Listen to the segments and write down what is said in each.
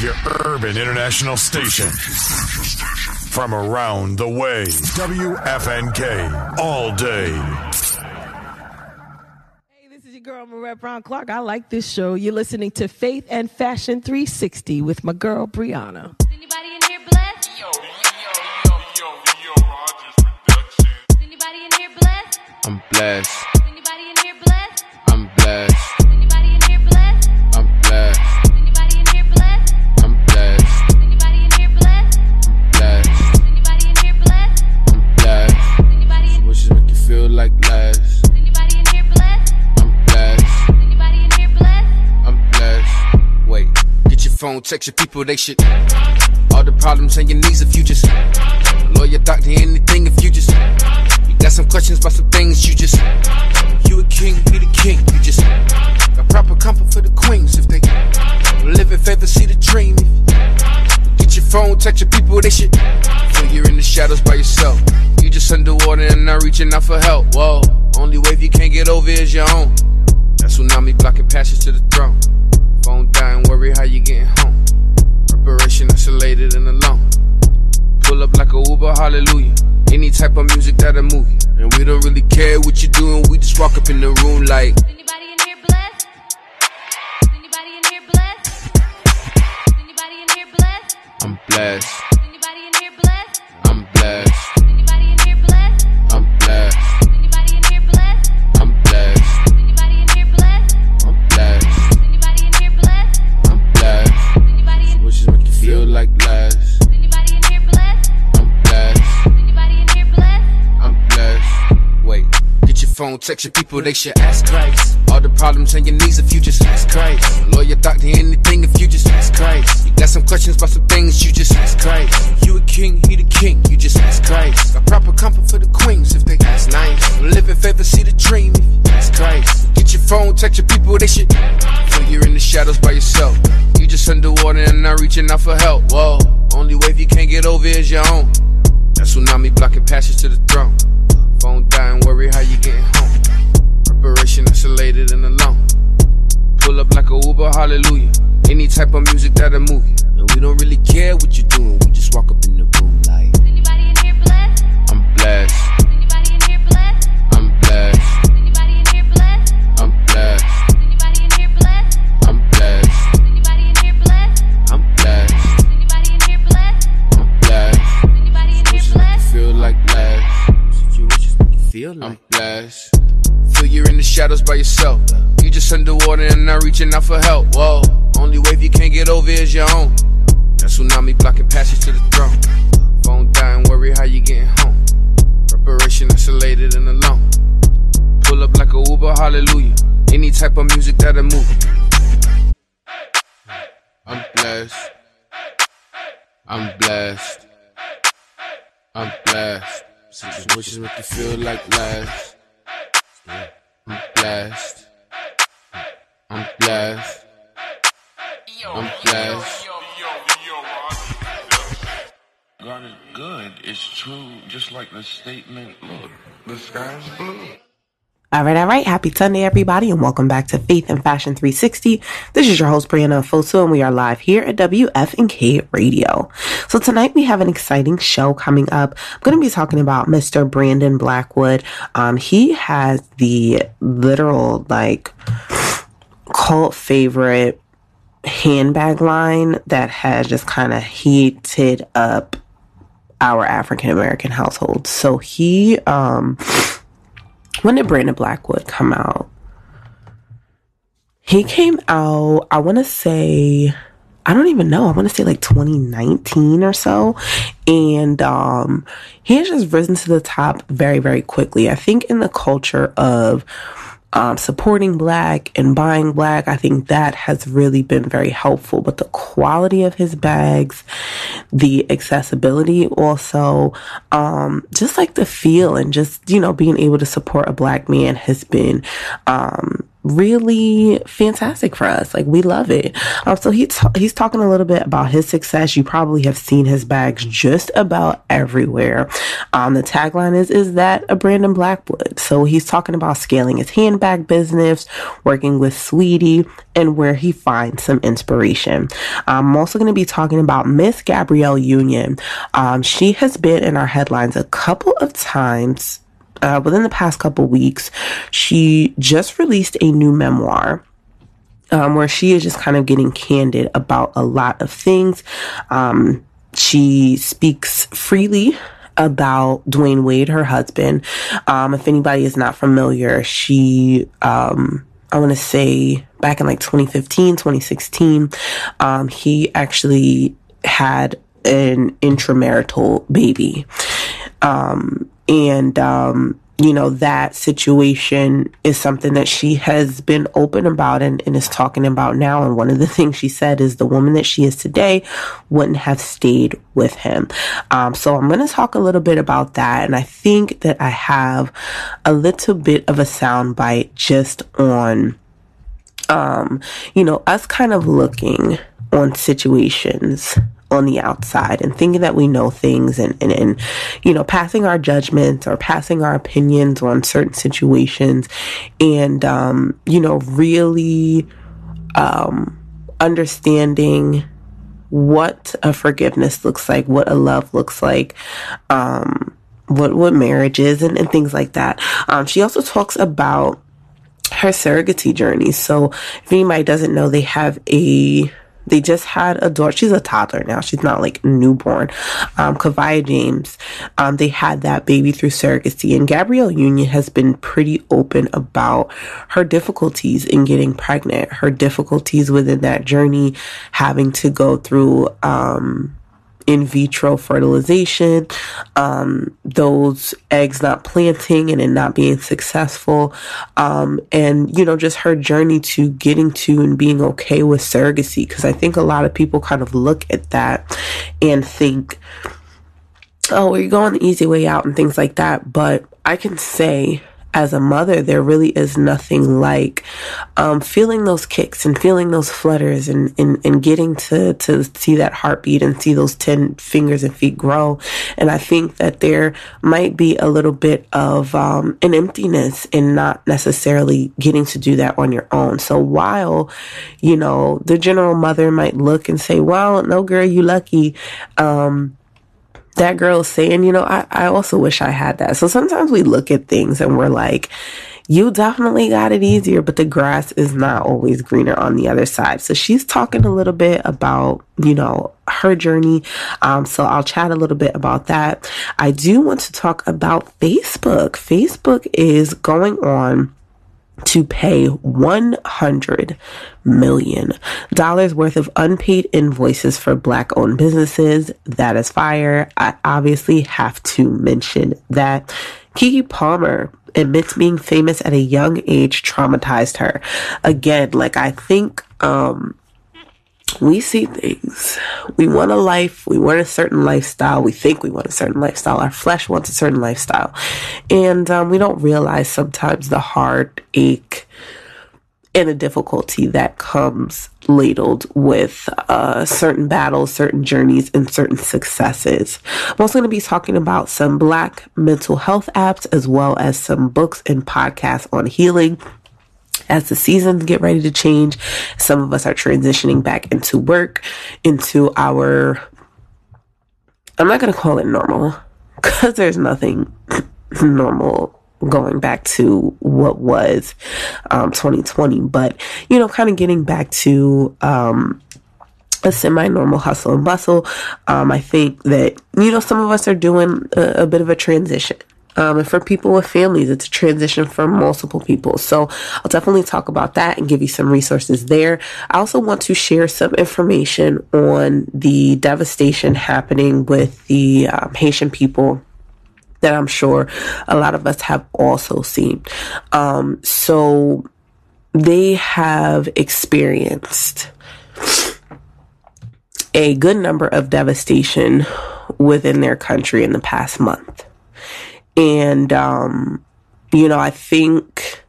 your urban international station. From around the way, WFNK, all day. Hey, this is your girl, Marette Brown Clark. I like this show. You're listening to Faith and Fashion 360 with my girl, Brianna. Anybody in here blessed? Yo, yo, yo, yo, Rogers, anybody in here blessed? I'm blessed. Anybody in here blessed? I'm blessed. Phone, text your people, they shit. All the problems and your needs if you just lawyer, doctor, anything if you just you got some questions about some things you just you a king, be the king. You just got proper comfort for the queens if they live in favor, see the dream. Get your phone, text your people, they shit. Feel you're in the shadows by yourself. You just underwater and not reaching out for help. Whoa, only wave you can't get over is your own. That tsunami blocking passage to the throne. Phone dying, worry how you getting home. Preparation isolated and alone. Pull up like a Uber, hallelujah. Any type of music that'll move you. And we don't really care what you're doing, we just walk up in the room like. Is anybody in phone, text your people, they should ask Christ. All the problems and your needs if you just ask Christ. Lawyer, doctor, anything if you just ask Christ. You got some questions about some things, you just ask Christ. You a king, he the king, you just ask Christ. Got proper comfort for the queens if they ask nice. Live in favor, see the dream if you ask Christ. Get your phone, text your people, they should feel you're in the shadows by yourself. You just underwater and not reaching out for help. Whoa, only wave you can't get over is your own. That tsunami blocking passage to the throne. Phone dying, worry how you getting home. Preparation isolated and alone. Pull up like a Uber, hallelujah. Any type of music that'll move you. And we don't really care what you're doing, we just walk up in the room like. Is anybody in here blessed? I'm blessed, feel like I'm blessed. Feel you're in the shadows by yourself. You just underwater and not reaching out for help. Whoa, only wave you can't get over is your own. That tsunami blocking passage to the throne. Phone dying, worry how you getting home. Preparation isolated and alone. Pull up like a Uber, hallelujah. Any type of music that'll move. I'm blessed. I'm blessed. I'm blessed. Since wishes make you feel like less. I'm blessed. I'm blessed. I'm blessed. God is good. It's true. Just like the statement, look, the sky's blue. All right, all right. Happy Sunday, everybody, and welcome back to Faith and Fashion 360. This is your host, Brianna Fosu, and we are live here at WFNK Radio. So tonight we have an exciting show coming up. I'm going to be talking about Mr. Brandon Blackwood. Um, he has the literal, like, cult favorite handbag line that has just kind of heated up our African American household. So he, um, when did Brandon Blackwood come out? He came out, I want to say, I don't even know. I want to say like 2019 or so. And um, he has just risen to the top very, very quickly. I think in the culture of um, supporting black and buying black, I think that has really been very helpful. But the quality of his bags, the accessibility also, um, just like the feel and just, you know, being able to support a black man has been, um, really fantastic for us. Like we love it. Um, so he's he's talking a little bit about his success. You probably have seen his bags just about everywhere. Um, the tagline is "Is that a Brandon Blackwood?" So he's talking about scaling his handbag business, working with Saweetie, and where he finds some inspiration. I'm also going to be talking about Miss Gabrielle Union. Um, she has been in our headlines a couple of times uh, within the past couple weeks, she just released a new memoir. Um, where she is just kind of getting candid about a lot of things. Um, she speaks freely about Dwyane Wade, her husband. Um, if anybody is not familiar, she, um, I want to say back in like 2015, 2016, um, he actually had an intramarital baby. Um, and, um, you know, that situation is something that she has been open about and, and, is talking about now. And one of the things she said is the woman that she is today wouldn't have stayed with him. Um, so I'm going to talk a little bit about that. And I think that I have a little bit of a soundbite just on, um, you know, us kind of looking on situations on the outside and thinking that we know things and, and, and, you know, passing our judgments or passing our opinions on certain situations and, um, you know, really, um, understanding what a forgiveness looks like, what a love looks like, um, what, what marriage is and, and things like that. Um, she also talks about her surrogacy journey. So if anybody doesn't know, they have a they just had a daughter. She's a toddler now. She's not like newborn. Um, Kaavia James, um, they had that baby through surrogacy. And Gabrielle Union has been pretty open about her difficulties in getting pregnant, her difficulties within that journey, having to go through, um, in vitro fertilization, um, those eggs not planting and it not being successful, um, and you know just her journey to getting to and being okay with surrogacy. Because I think a lot of people kind of look at that and think, "Oh, we're going the easy way out" and things like that. But I can say as a mother, there really is nothing like um, feeling those kicks and feeling those flutters and, and, and getting to, to see that heartbeat and see those 10 fingers and feet grow. And I think that there might be a little bit of um, an emptiness in not necessarily getting to do that on your own. So while, you know, the general mother might look and say, well, no, girl, you lucky. Um, that girl saying, you know, I, I also wish I had that. So sometimes we look at things and we're like, you definitely got it easier, but the grass is not always greener on the other side. So she's talking a little bit about, you know, her journey. Um, so I'll chat a little bit about that. I do want to talk about Facebook. Facebook is going on to pay $100 million worth of unpaid invoices for black owned businesses. That is fire. I obviously have to mention that Keke Palmer admits being famous at a young age traumatized her. Again, like I think, um, we see things. We want a life. We want a certain lifestyle. We think we want a certain lifestyle. Our flesh wants a certain lifestyle. And um, we don't realize sometimes the heartache and the difficulty that comes ladled with uh, certain battles, certain journeys, and certain successes. I'm also going to be talking about some Black mental health apps as well as some books and podcasts on healing as the seasons get ready to change, some of us are transitioning back into work, into our, I'm not going to call it normal because there's nothing normal going back to what was um, 2020, but you know, kind of getting back to um, a semi-normal hustle and bustle. Um, I think that you know some of us are doing a, a bit of a transition. Um, and for people with families, it's a transition for multiple people. So I'll definitely talk about that and give you some resources there. I also want to share some information on the devastation happening with the um, Haitian people that I'm sure a lot of us have also seen. Um, so they have experienced a good number of devastation within their country in the past month. And, um, you know, I think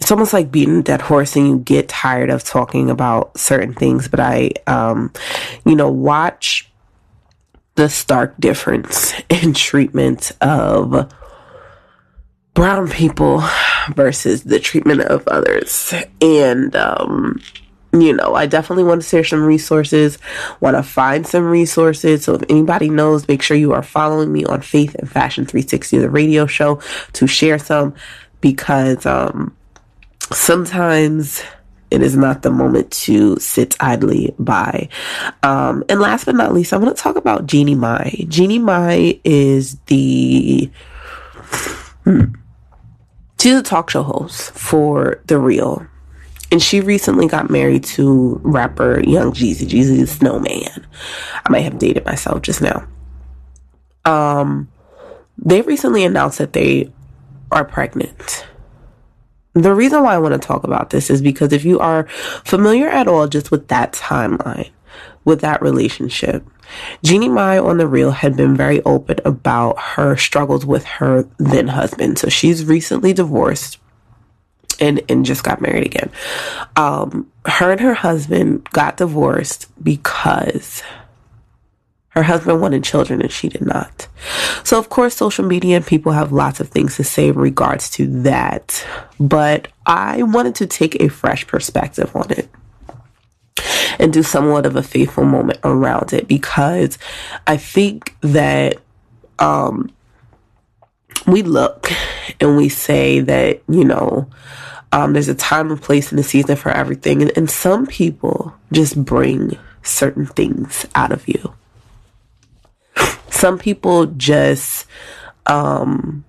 it's almost like beating a dead horse and you get tired of talking about certain things. But I, um, you know, watch the stark difference in treatment of brown people versus the treatment of others. And, um, you know, I definitely want to share some resources, want to find some resources. So if anybody knows, make sure you are following me on Faith and Fashion 360, the radio show, to share some because um, sometimes it is not the moment to sit idly by. Um, and last but not least, I want to talk about Jeannie Mai. Jeannie Mai is the. Hmm, she's a talk show host for The Real and she recently got married to rapper Young Jeezy, Jeezy the Snowman. I might have dated myself just now. Um, they recently announced that they are pregnant. The reason why I want to talk about this is because if you are familiar at all just with that timeline, with that relationship, Jeannie Mai on The Real had been very open about her struggles with her then husband. So she's recently divorced and and just got married again. Um, her and her husband got divorced because her husband wanted children and she did not. So of course, social media and people have lots of things to say in regards to that, but I wanted to take a fresh perspective on it and do somewhat of a faithful moment around it because I think that um, we look and we say that, you know, um, there's a time and place and a season for everything. And, and some people just bring certain things out of you. Some people just um,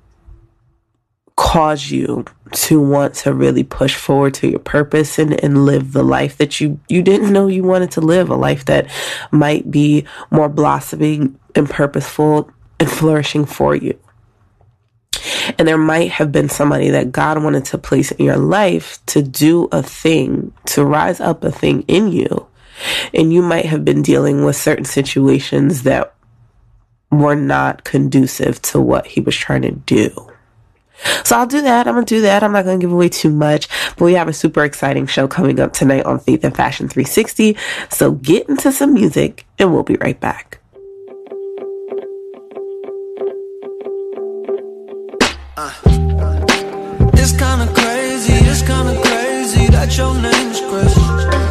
cause you to want to really push forward to your purpose and, and live the life that you, you didn't know you wanted to live, a life that might be more blossoming and purposeful and flourishing for you. And there might have been somebody that God wanted to place in your life to do a thing, to rise up a thing in you. And you might have been dealing with certain situations that were not conducive to what he was trying to do. So I'll do that. I'm going to do that. I'm not going to give away too much, but we have a super exciting show coming up tonight on Faith and Fashion 360. So get into some music and we'll be right back. That your name is Chris.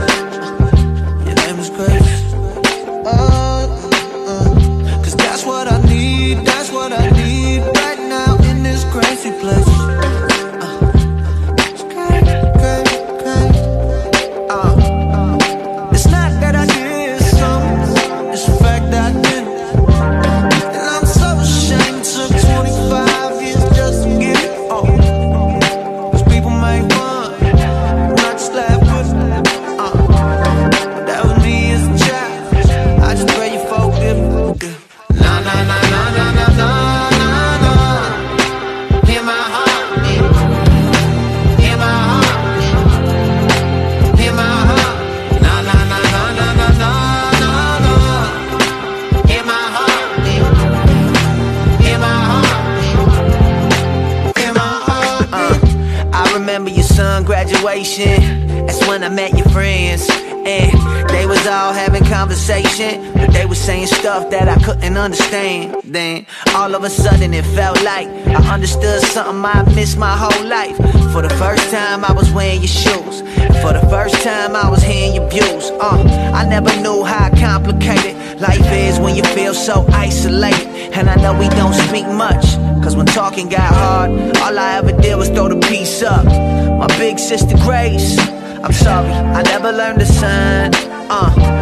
Having conversation, but they was saying stuff that I couldn't understand. Then all of a sudden it felt like I understood something I missed my whole life. For the first time I was wearing your shoes. And for the first time I was hearing your views. Uh, I never knew how complicated life is when you feel so isolated. And I know we don't speak much. Cause when talking got hard, all I ever did was throw the piece up. My big sister Grace, I'm sorry, I never learned to sign. Uh,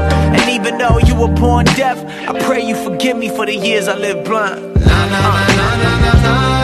even though you were born deaf, I pray you forgive me for the years I lived blind. Nah, uh.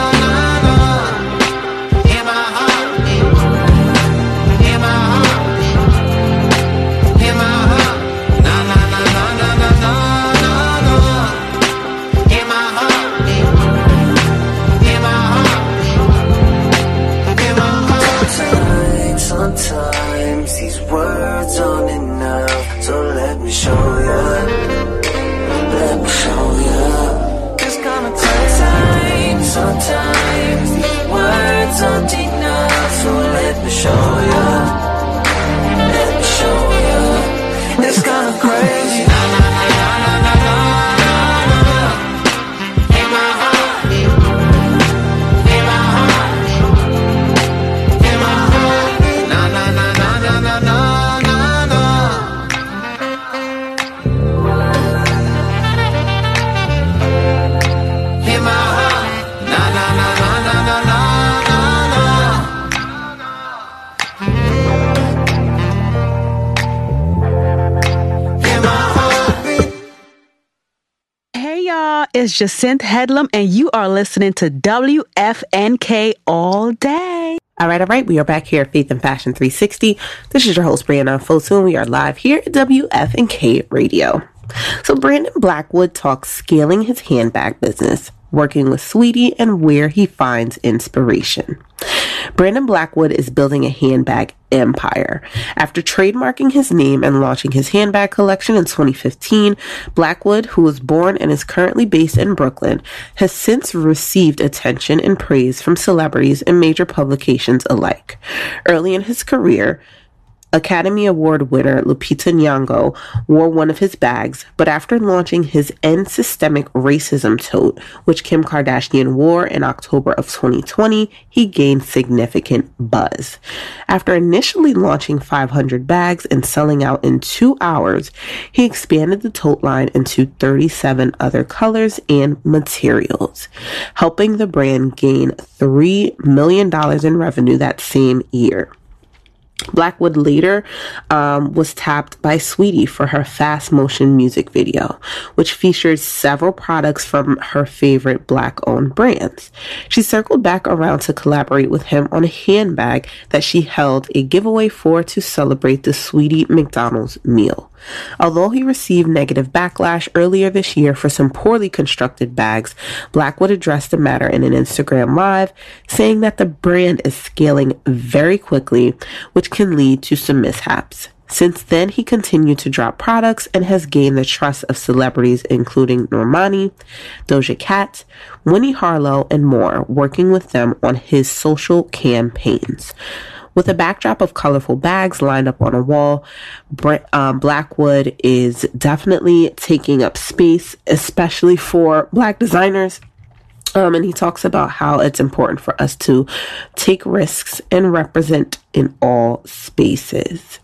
Sometimes words aren't enough, so let me show show y'all, it's Jacinth Headlam, and you are listening to WFNK all day. All right, all right. We are back here at Faith and Fashion 360. This is your host, Brianna Fosu, and we are live here at WFNK Radio. So, Brandon Blackwood talks scaling his handbag business, working with Saweetie, and where he finds inspiration. Brandon Blackwood is building a handbag empire. After trademarking his name and launching his handbag collection in 2015, Blackwood, who was born and is currently based in Brooklyn, has since received attention and praise from celebrities and major publications alike. Early in his career, Academy Award winner Lupita Nyong'o wore one of his bags, but after launching his End Systemic Racism tote, which Kim Kardashian wore in October of 2020, he gained significant buzz. After initially launching 500 bags and selling out in two hours, he expanded the tote line into 37 other colors and materials, helping the brand gain $3 million in revenue that same year. Blackwood later um, was tapped by Saweetie for her fast motion music video, which featured several products from her favorite black owned brands. She circled back around to collaborate with him on a handbag that she held a giveaway for to celebrate the Saweetie McDonald's meal. Although he received negative backlash earlier this year for some poorly constructed bags, Blackwood addressed the matter in an Instagram Live, saying that the brand is scaling very quickly, which can lead to some mishaps. Since then, he continued to drop products and has gained the trust of celebrities including Normani, Doja Cat, Winnie Harlow, and more, working with them on his social campaigns. With a backdrop of colorful bags lined up on a wall, um, Blackwood is definitely taking up space, especially for black designers. Um, and he talks about how it's important for us to take risks and represent in all spaces.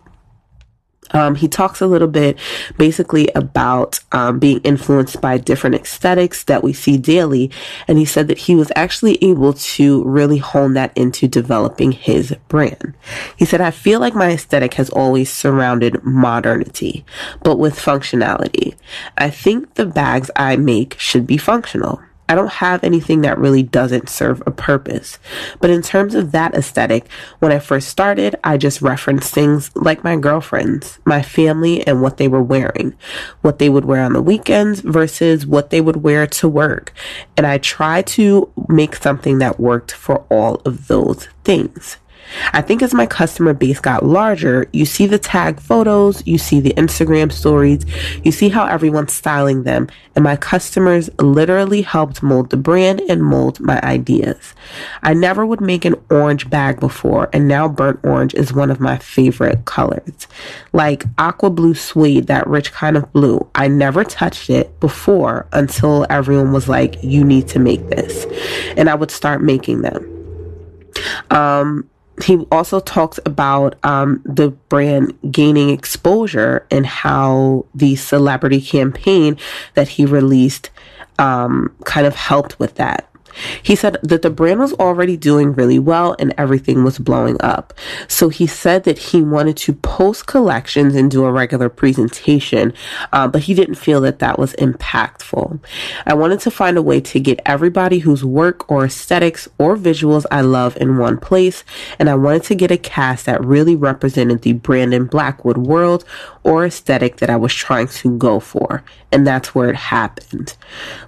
Um, he talks a little bit basically about um, being influenced by different aesthetics that we see daily. And he said that he was actually able to really hone that into developing his brand. He said, I feel like my aesthetic has always surrounded modernity, but with functionality. I think the bags I make should be functional. I don't have anything that really doesn't serve a purpose. But in terms of that aesthetic, when I first started, I just referenced things like my girlfriends, my family, and what they were wearing, what they would wear on the weekends versus what they would wear to work. And I tried to make something that worked for all of those things. I think as my customer base got larger, you see the tag photos, you see the Instagram stories, you see how everyone's styling them, and my customers literally helped mold the brand and mold my ideas. I never would make an orange bag before, and now burnt orange is one of my favorite colors. Like aqua blue suede, that rich kind of blue. I never touched it before until everyone was like, you need to make this. And I would start making them. Um, he also talks about um, the brand gaining exposure and how the celebrity campaign that he released um, kind of helped with that. He said that the brand was already doing really well and everything was blowing up. So he said that he wanted to post collections and do a regular presentation, uh, but he didn't feel that that was impactful. I wanted to find a way to get everybody whose work or aesthetics or visuals I love in one place, and I wanted to get a cast that really represented the Brandon Blackwood world or aesthetic that I was trying to go for. And that's where it happened.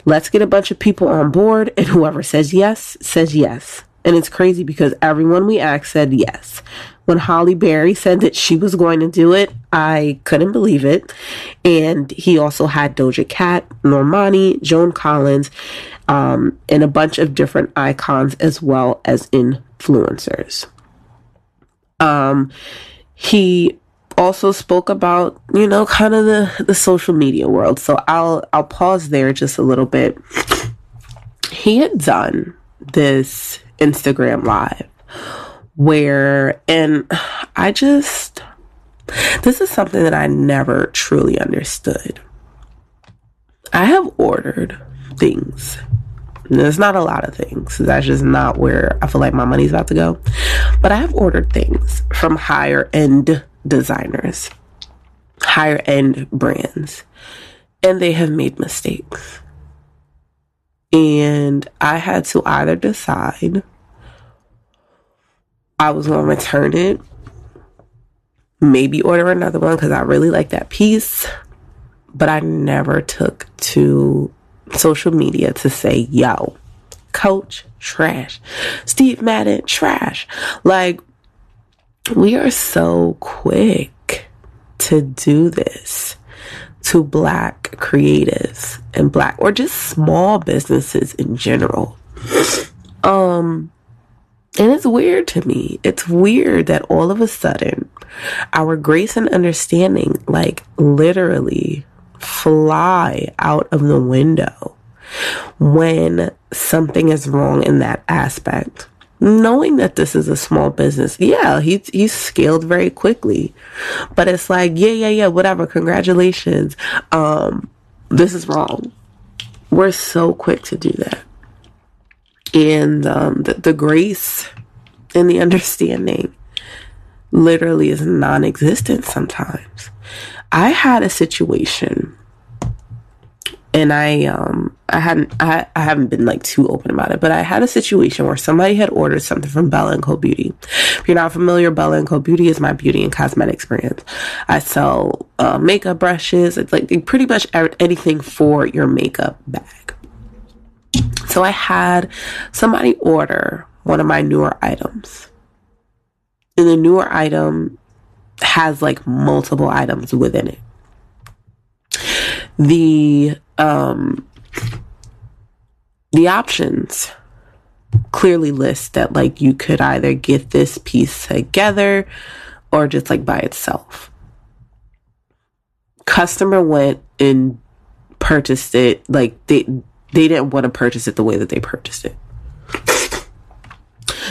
Let's get a bunch of people on board, and whoever says yes, says yes. And it's crazy because everyone we asked said yes. When Halle Berry said that she was going to do it, I couldn't believe it. And he also had Doja Cat, Normani, Joan Collins, um, and a bunch of different icons as well as influencers. Um, he also spoke about, you know, kind of the, the social media world. So I'll I'll pause there just a little bit. He had done this Instagram live where and I just this is something that I never truly understood. I have ordered things. There's not a lot of things. That's just not where I feel like my money's about to go. But I have ordered things from higher end designers, higher end brands, and they have made mistakes. And I had to either decide I was going to return it, maybe order another one because I really like that piece, but I never took to social media to say, yo, coach, trash. Steve Madden, trash. Like, we are so quick to do this to black creatives and black or just small businesses in general. Um and it's weird to me. It's weird that all of a sudden our grace and understanding like literally fly out of the window when something is wrong in that aspect knowing that this is a small business, yeah, he, he's scaled very quickly. But it's like, yeah, yeah, yeah, whatever. Congratulations. Um, this is wrong. We're so quick to do that. And um, the, the grace and the understanding literally is non existent sometimes. I had a situation and I um I hadn't I, I haven't been like too open about it, but I had a situation where somebody had ordered something from Bella and Co Beauty. If you're not familiar, Bella and Co Beauty is my beauty and cosmetics brand. I sell uh, makeup brushes. It's like pretty much anything for your makeup bag. So I had somebody order one of my newer items, and the newer item has like multiple items within it. The um the options clearly list that like you could either get this piece together or just like by itself. Customer went and purchased it like they they didn't want to purchase it the way that they purchased it.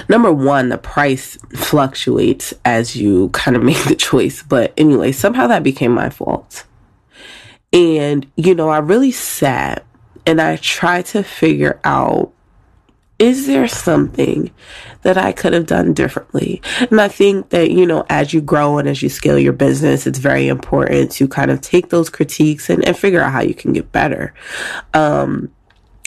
Number one, the price fluctuates as you kind of make the choice. But anyway, somehow that became my fault. And, you know, I really sat and I tried to figure out is there something that I could have done differently? And I think that, you know, as you grow and as you scale your business, it's very important to kind of take those critiques and, and figure out how you can get better. Um,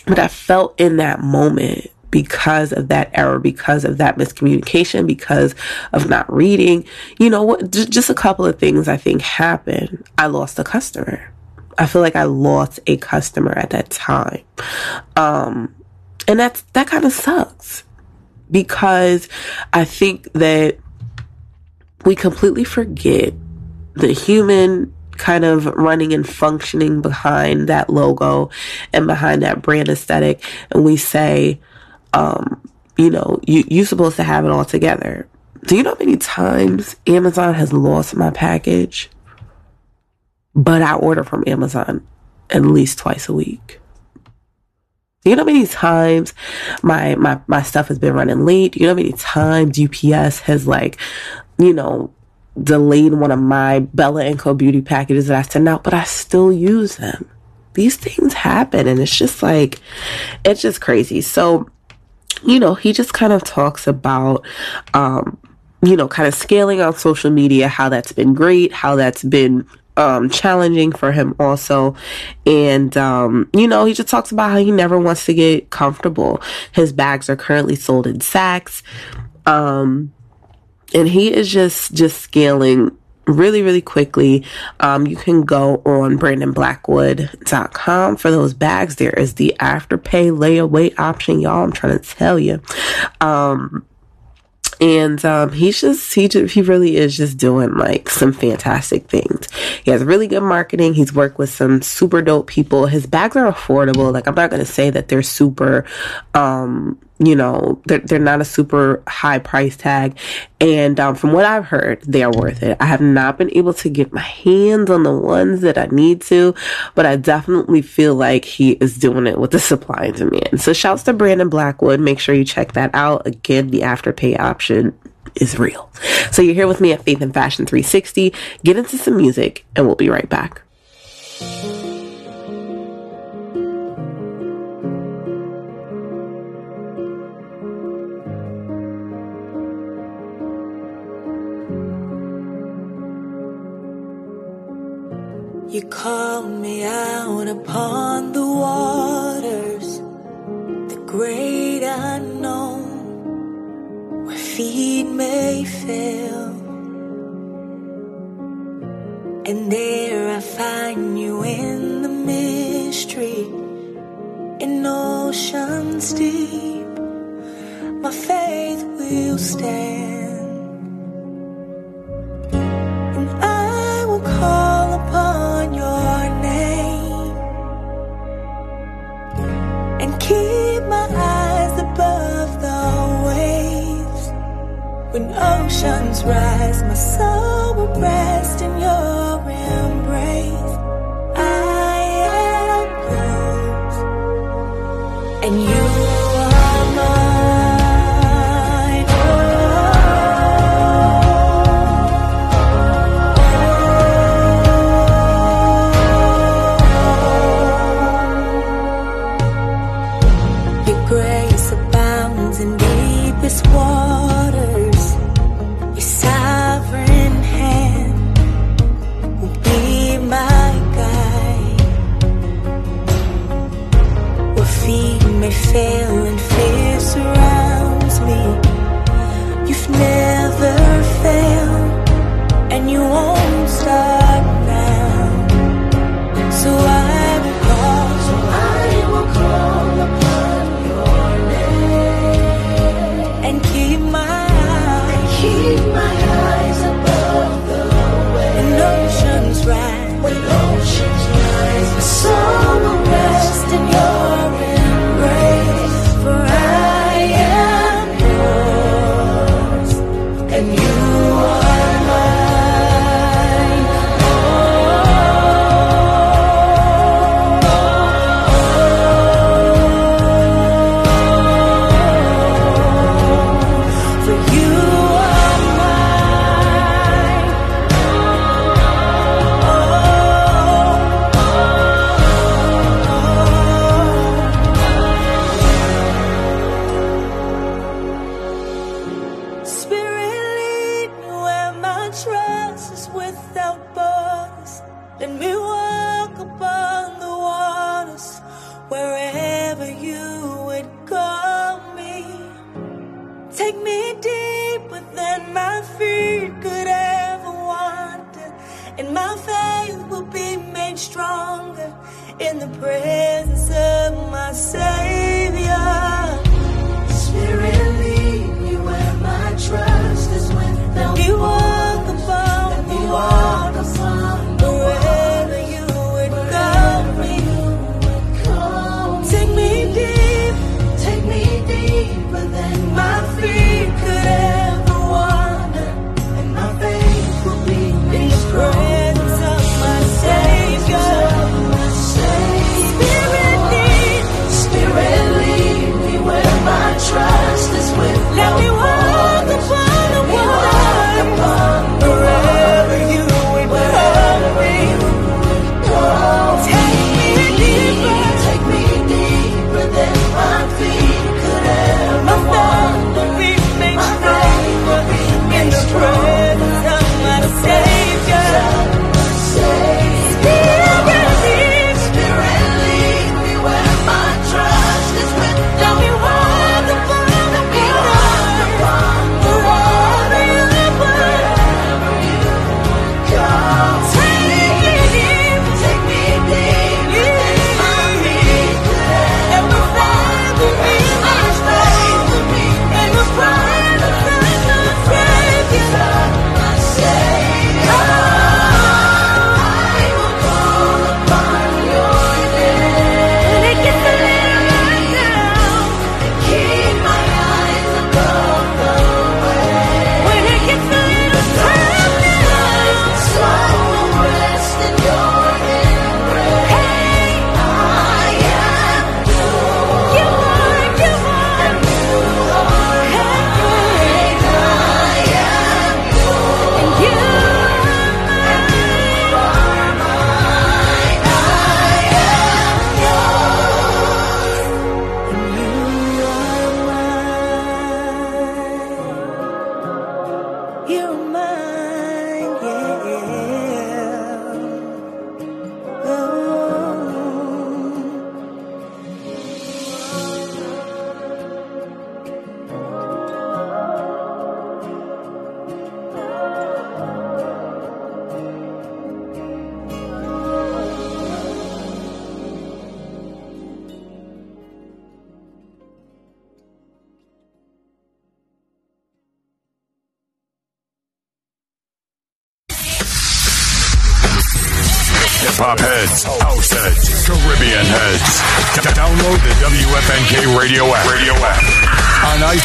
but I felt in that moment because of that error, because of that miscommunication, because of not reading, you know what, just a couple of things I think happened. I lost a customer. I feel like I lost a customer at that time. Um, and that's, that kind of sucks because I think that we completely forget the human kind of running and functioning behind that logo and behind that brand aesthetic. And we say, um, you know, you, you're supposed to have it all together. Do you know how many times Amazon has lost my package? But I order from Amazon at least twice a week. You know how many times my, my, my stuff has been running late? You know how many times UPS has like, you know, delayed one of my Bella and Co beauty packages that I send out, but I still use them. These things happen and it's just like, it's just crazy. So, you know, he just kind of talks about, um, you know, kind of scaling on social media, how that's been great, how that's been um, challenging for him also. And, um, you know, he just talks about how he never wants to get comfortable. His bags are currently sold in Saks. Um, and he is just, just scaling really, really quickly. Um, you can go on brandonblackwood.com for those bags. There is the afterpay layaway option, y'all. I'm trying to tell you. Um, and um, he's just he just, he really is just doing like some fantastic things. He has really good marketing. He's worked with some super dope people. His bags are affordable. Like I'm not gonna say that they're super um you know, they're, they're not a super high price tag. And um, from what I've heard, they are worth it. I have not been able to get my hands on the ones that I need to, but I definitely feel like he is doing it with the supply and demand. So shouts to Brandon Blackwood. Make sure you check that out. Again, the afterpay option is real. So you're here with me at Faith and Fashion 360. Get into some music and we'll be right back. You called me out upon the waters, the great unknown, where feet may fail. And there I find you in the mystery, in oceans deep. My faith will stand. Keep my eyes above the waves. When oceans rise, my soul will rest in your embrace. I am yours, and you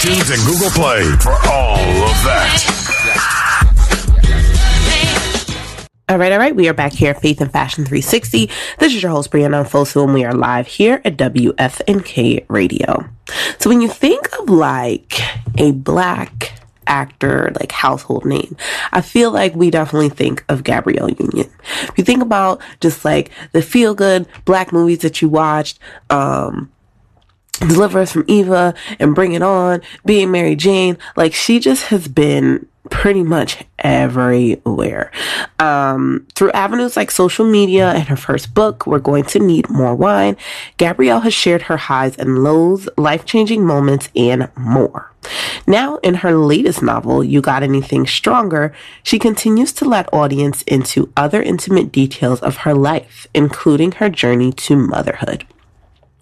iTunes and Google Play for all of that. All right, all right. We are back here at Faith and Fashion 360. This is your host, Brianna Fosu, and we are live here at WFNK Radio. So when you think of like a black actor, like household name, I feel like we definitely think of Gabrielle Union. If you think about just like the feel good black movies that you watched, um, Deliver Us from Eva and Bring It On, Being Mary Jane, like she just has been pretty much everywhere. Um, through avenues like social media and her first book, We're Going to Need More Wine, Gabrielle has shared her highs and lows, life changing moments, and more. Now, in her latest novel, You Got Anything Stronger, she continues to let audience into other intimate details of her life, including her journey to motherhood.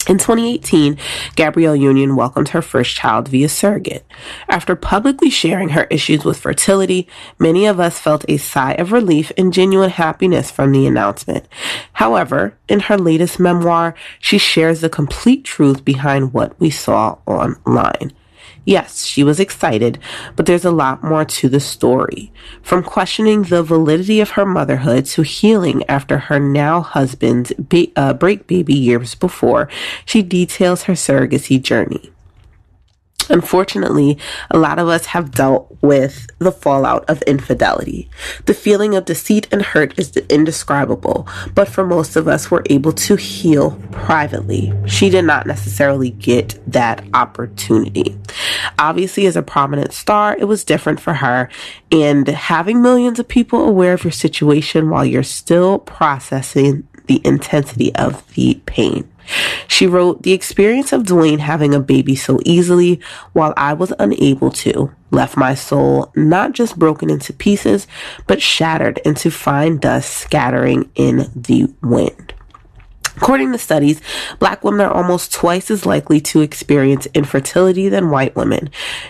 In 2018, Gabrielle Union welcomed her first child via surrogate. After publicly sharing her issues with fertility, many of us felt a sigh of relief and genuine happiness from the announcement. However, in her latest memoir, she shares the complete truth behind what we saw online. Yes, she was excited, but there's a lot more to the story. From questioning the validity of her motherhood to healing after her now husband's ba- uh, break baby years before, she details her surrogacy journey. Unfortunately, a lot of us have dealt with the fallout of infidelity. The feeling of deceit and hurt is indescribable, but for most of us, we're able to heal privately. She did not necessarily get that opportunity. Obviously, as a prominent star, it was different for her, and having millions of people aware of your situation while you're still processing the intensity of the pain. She wrote, The experience of Dwyane having a baby so easily while I was unable to left my soul not just broken into pieces, but shattered into fine dust scattering in the wind. According to studies, black women are almost twice as likely to experience infertility than white women.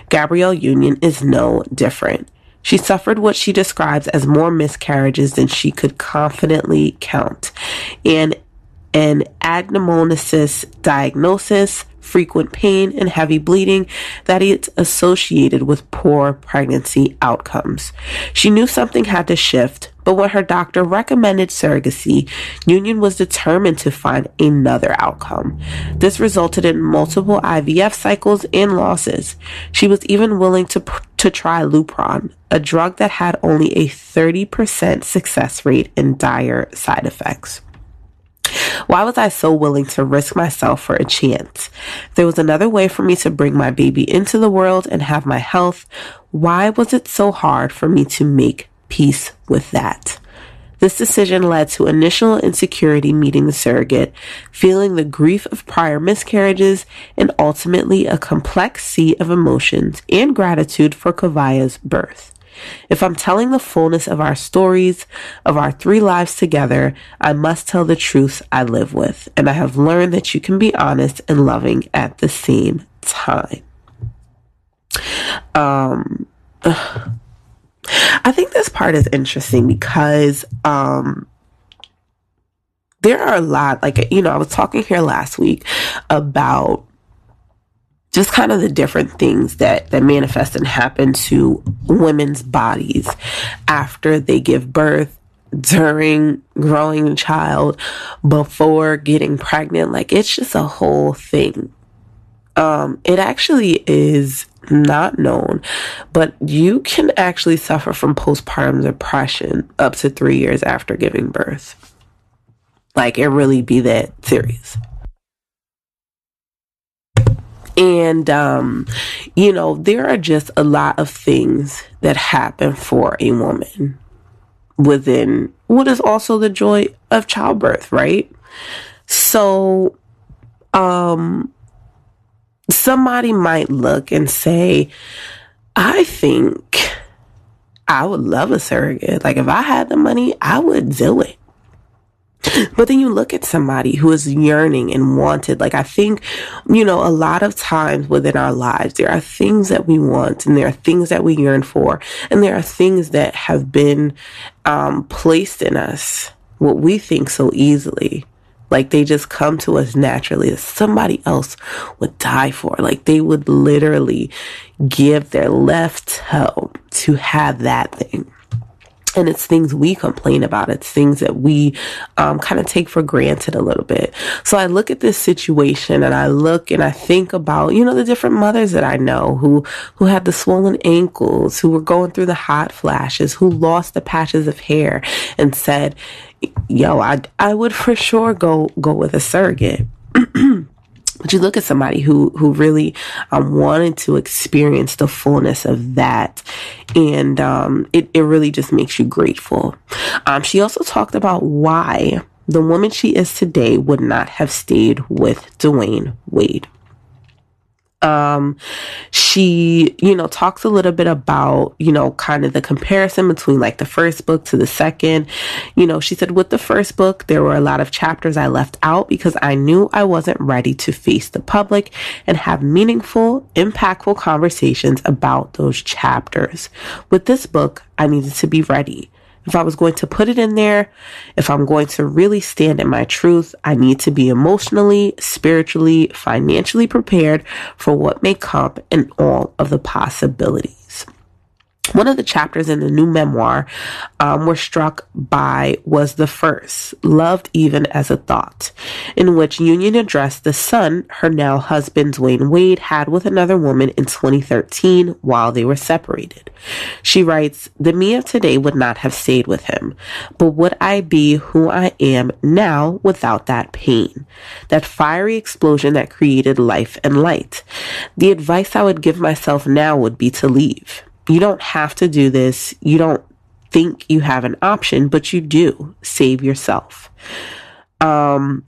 Gabrielle Union is no different. She suffered what she describes as more miscarriages than she could confidently count. And an adenomyosis diagnosis, frequent pain, and heavy bleeding that it's associated with poor pregnancy outcomes. She knew something had to shift, but when her doctor recommended surrogacy, Union was determined to find another outcome. This resulted in multiple IVF cycles and losses. She was even willing to, to try Lupron, a drug that had only a 30% success rate and dire side effects. Why was I so willing to risk myself for a chance? There was another way for me to bring my baby into the world and have my health. Why was it so hard for me to make peace with that? This decision led to initial insecurity meeting the surrogate, feeling the grief of prior miscarriages, and ultimately a complex sea of emotions and gratitude for Kaavia's birth. If I'm telling the fullness of our stories, of our three lives together, I must tell the truths I live with. And I have learned that you can be honest and loving at the same time. Um, I think this part is interesting because, um, there are a lot, like, you know, I was talking here last week about just kind of the different things that that manifest and happen to women's bodies after they give birth during growing a child before getting pregnant. Like it's just a whole thing. Um it actually is not known but you can actually suffer from postpartum depression up to 3 years after giving birth. Like it really be that serious and, um, you know, there are just a lot of things that happen for a woman within what is also the joy of childbirth, right? So, um, somebody might look and say, I think I would love a surrogate. Like, if I had the money, I would do it. But then you look at somebody who is yearning and wanted. Like, I think, you know, a lot of times within our lives, there are things that we want and there are things that we yearn for. And there are things that have been um, placed in us what we think so easily. Like they just come to us naturally that somebody else would die for. Like they would literally give their left toe to have that thing. And it's things we complain about. It's things that we um, kind of take for granted a little bit. So I look at this situation and I look and I think about, you know, the different mothers that I know who, who had the swollen ankles, who were going through the hot flashes, who lost the patches of hair and said, yo, I, I would for sure go, go with a surrogate. But you look at somebody who who really um, wanted to experience the fullness of that, and um, it it really just makes you grateful. Um, she also talked about why the woman she is today would not have stayed with Dwyane Wade um she you know talks a little bit about you know kind of the comparison between like the first book to the second. You know she said with the first book there were a lot of chapters i left out because i knew i wasn't ready to face the public and have meaningful impactful conversations about those chapters. With this book i needed to be ready if I was going to put it in there, if I'm going to really stand in my truth, I need to be emotionally, spiritually, financially prepared for what may come and all of the possibilities. One of the chapters in the new memoir um, we're struck by was the first, Loved Even as a Thought, in which Union addressed the son her now husband Dwyane Wade had with another woman in 2013 while they were separated. She writes, The me of today would not have stayed with him, but would I be who I am now without that pain, that fiery explosion that created life and light? The advice I would give myself now would be to leave. You don't have to do this. You don't think you have an option, but you do. Save yourself. Um,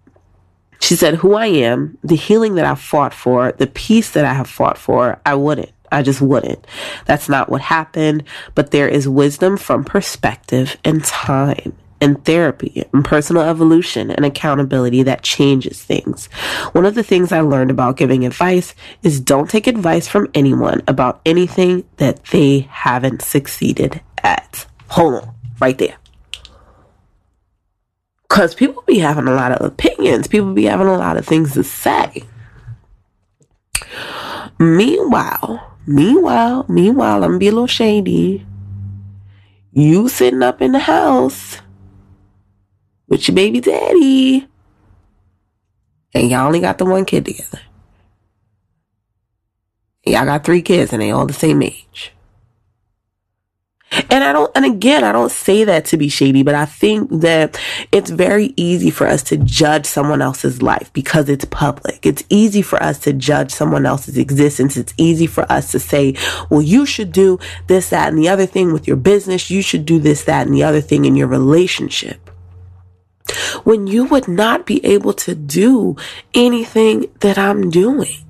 she said, Who I am, the healing that I've fought for, the peace that I have fought for, I wouldn't. I just wouldn't. That's not what happened, but there is wisdom from perspective and time and therapy and personal evolution and accountability that changes things. One of the things I learned about giving advice is don't take advice from anyone about anything that they haven't succeeded at. Hold on, right there. Because people be having a lot of opinions, people be having a lot of things to say. Meanwhile, meanwhile, meanwhile, I'm be a little shady. You sitting up in the house with your baby daddy. And y'all only got the one kid together. Y'all got three kids and they all the same age. And I don't, and again, I don't say that to be shady, but I think that it's very easy for us to judge someone else's life because it's public. It's easy for us to judge someone else's existence. It's easy for us to say, well, you should do this, that, and the other thing with your business. You should do this, that, and the other thing in your relationship when you would not be able to do anything that I'm doing.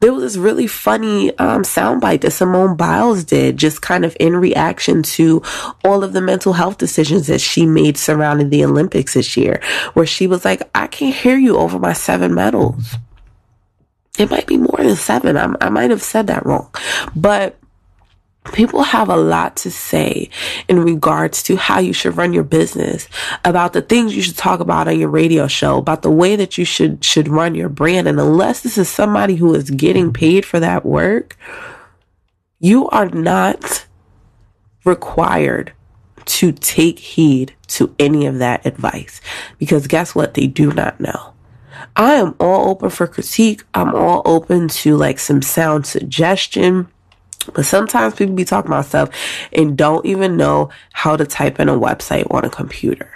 There was this really funny um, soundbite that Simone Biles did, just kind of in reaction to all of the mental health decisions that she made surrounding the Olympics this year, where she was like, I can't hear you over my seven medals. It might be more than seven. I, I might have said that wrong. But People have a lot to say in regards to how you should run your business, about the things you should talk about on your radio show, about the way that you should should run your brand. And unless this is somebody who is getting paid for that work, you are not required to take heed to any of that advice because guess what? They do not know. I am all open for critique. I'm all open to like some sound suggestion but sometimes people be talking about stuff and don't even know how to type in a website on a computer.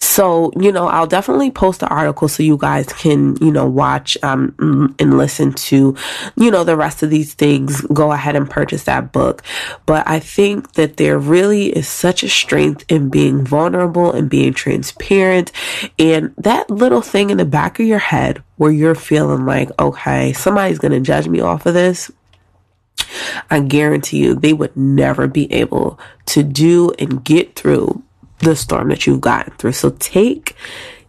So, you know, I'll definitely post the article so you guys can, you know, watch um, and listen to, you know, the rest of these things. Go ahead and purchase that book. But I think that there really is such a strength in being vulnerable and being transparent. And that little thing in the back of your head where you're feeling like, okay, somebody's going to judge me off of this. I guarantee you they would never be able to do and get through the storm that you've gotten through. So take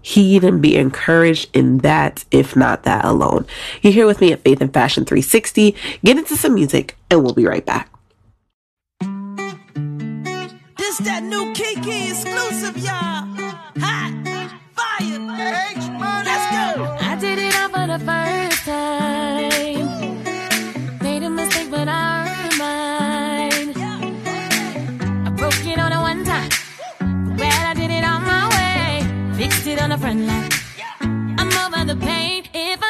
heed and be encouraged in that, if not that alone. You're here with me at Faith and Fashion 360. Get into some music and we'll be right back. This that new Kiki exclusive, y'all. Hot fire. H-money. Let's go. I did it all for the first on a friend line. I'm over the pain if I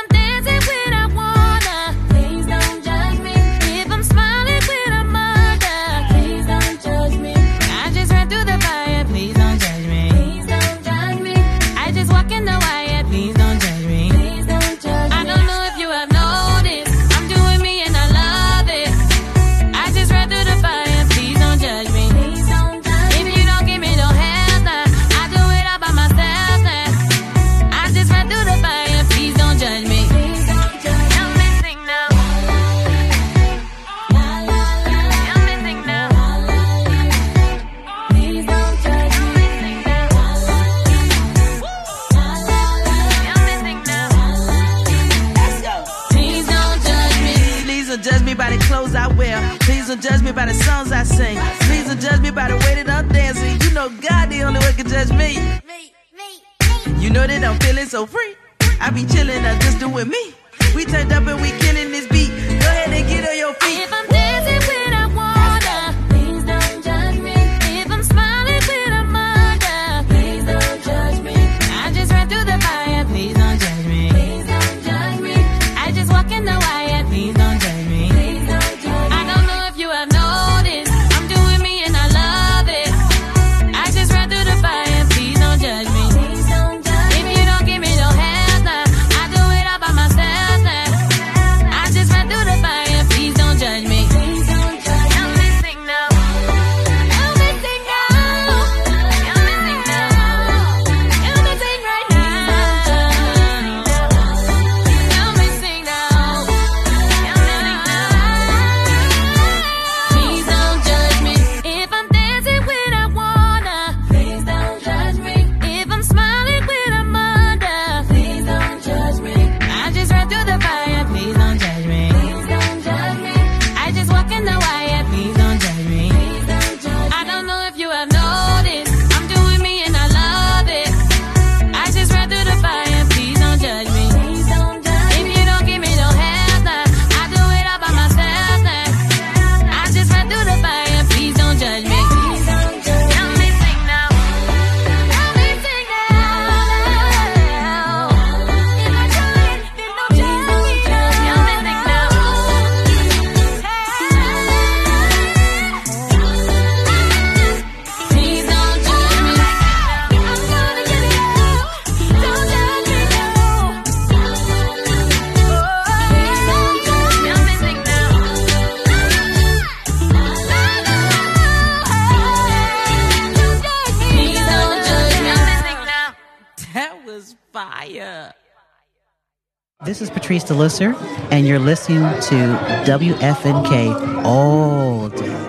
Pulitzer, and you're listening to WFNK all day.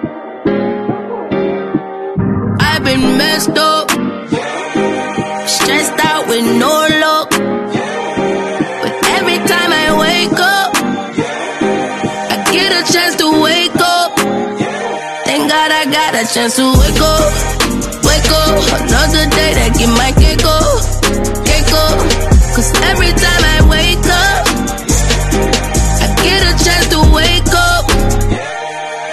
I've been messed up, stressed out with no luck. But every time I wake up, I get a chance to wake up. Thank God I got a chance to wake up, wake up. Another day that get my kick.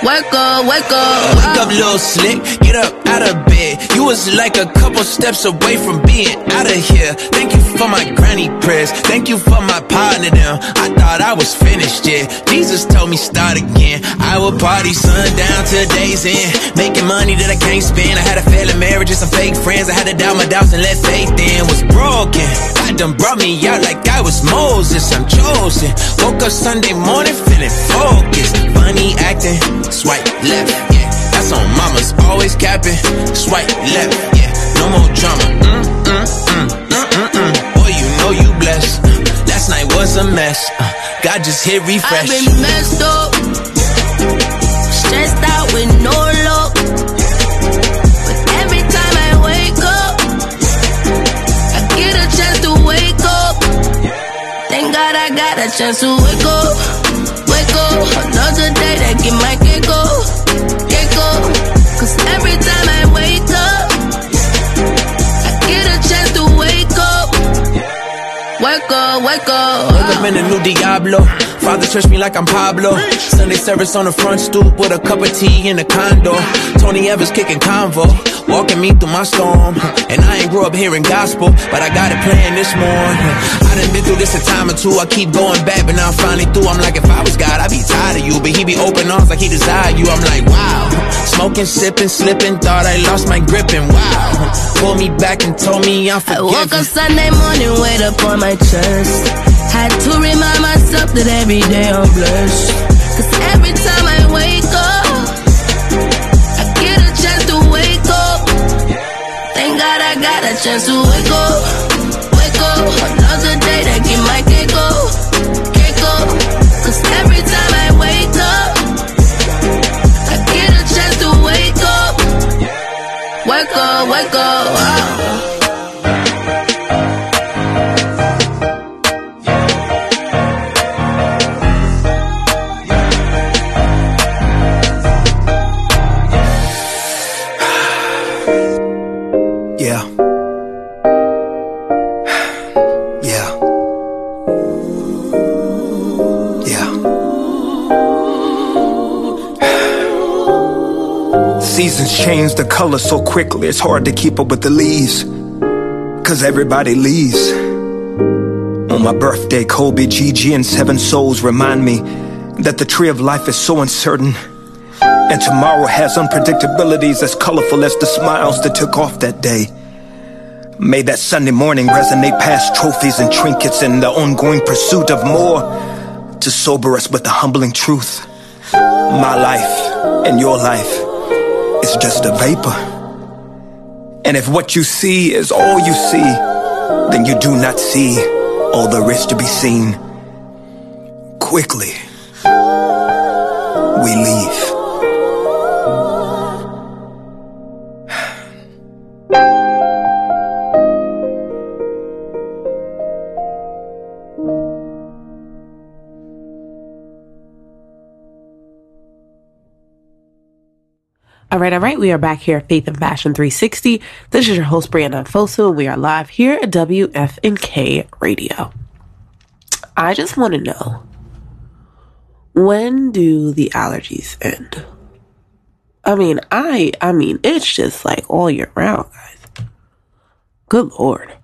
Wake up, wake up. Wake up, little slick. Get up out of bed. You was like a couple steps away from being out of here. Thank you for my granny prayers. Thank you for my partner them. I thought I was finished, yeah. Jesus told me start again. I will party sundown till day's end. Making money that I can't spend. I had a failing marriage and some fake friends. I had to doubt my doubts and let faith in was broken. God done brought me out like I was Moses. I'm chosen. Woke up Sunday morning feeling focused. Funny acting. Swipe left, yeah. That's on mamas. Always capping. Swipe left, yeah. No more drama. Mm -mm know you blessed. Last night was a mess. Uh, God just hit refresh. I've been messed up, stressed out with no luck. But every time I wake up, I get a chance to wake up. Thank God I got a chance to wake up, wake up. Another day that get my up, wake up. Wake up in a new Diablo. Father trust me like I'm Pablo. Sunday service on the front stoop with a cup of tea in the condo. Tony Evans kicking convo, walking me through my storm. And I ain't grew up hearing gospel, but I got it playing this morning. I done been through this a time or two. I keep going back, but now I'm finally through. I'm like, if I was God, I'd be tired of you. But he be open arms like he desire you. I'm like, wow. Smoking, sipping, slipping, thought I lost my grip and wow. Pull me back and told me I'm forgiven. I woke up. Sunday morning, weight up on my chest. Had to remind myself that every day I'm blessed. Cause every time I wake up, I get a chance to wake up. Thank God I got a chance to wake up. Seasons change the color so quickly, it's hard to keep up with the leaves. Cause everybody leaves. On my birthday, Kobe, Gigi, and Seven Souls remind me that the tree of life is so uncertain. And tomorrow has unpredictabilities as colorful as the smiles that took off that day. May that Sunday morning resonate past trophies and trinkets in the ongoing pursuit of more to sober us with the humbling truth. My life and your life is just a vapor. And if what you see is all you see, then you do not see all there is to be seen. Quickly, we leave. All right, all right. We are back here at Faith and Fashion 360. This is your host, Brianna Fosu, we are live here at WFNK Radio. I just want to know when do the allergies end? I mean, I I mean, it's just like all year round, guys. Good lord.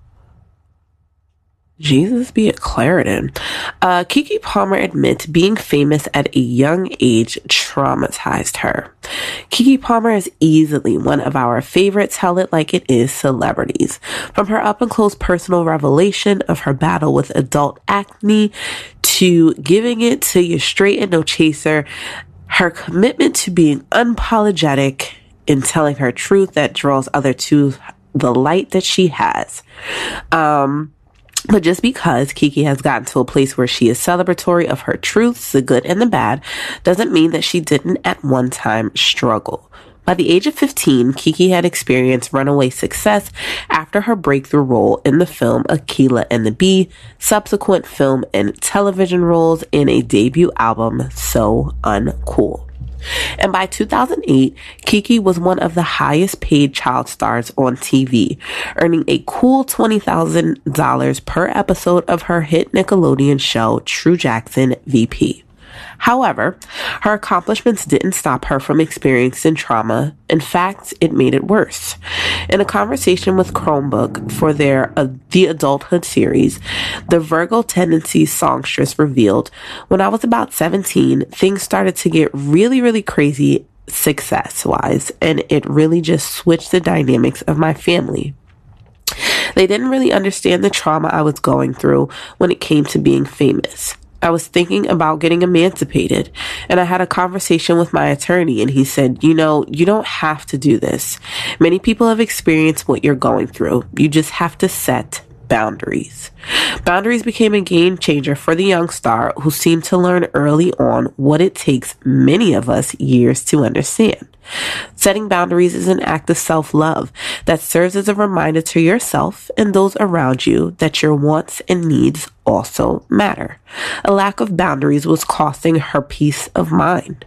Jesus be a Claritin. Uh, Keke Palmer admits being famous at a young age traumatized her. Keke Palmer is easily one of our favorite tell it like it is celebrities. From her up and close personal revelation of her battle with adult acne to giving it to you straight and no chaser, her commitment to being unapologetic in telling her truth that draws other to the light that she has. Um, but just because Keke has gotten to a place where she is celebratory of her truths, the good and the bad, doesn't mean that she didn't at one time struggle. By the age of 15, Keke had experienced runaway success after her breakthrough role in the film Akeelah and the Bee, subsequent film and television roles in a debut album, So Uncool. And by 2008, Keke was one of the highest paid child stars on TV, earning a cool $20,000 per episode of her hit Nickelodeon show, True Jackson VP. However, her accomplishments didn't stop her from experiencing trauma. In fact, it made it worse. In a conversation with Chromebook for their uh, The Adulthood series, the Virgo Tendencies songstress revealed, when I was about 17, things started to get really, really crazy success wise, and it really just switched the dynamics of my family. They didn't really understand the trauma I was going through when it came to being famous. I was thinking about getting emancipated and I had a conversation with my attorney and he said, you know, you don't have to do this. Many people have experienced what you're going through. You just have to set boundaries. Boundaries became a game changer for the young star who seemed to learn early on what it takes many of us years to understand. Setting boundaries is an act of self love that serves as a reminder to yourself and those around you that your wants and needs also matter. A lack of boundaries was costing her peace of mind.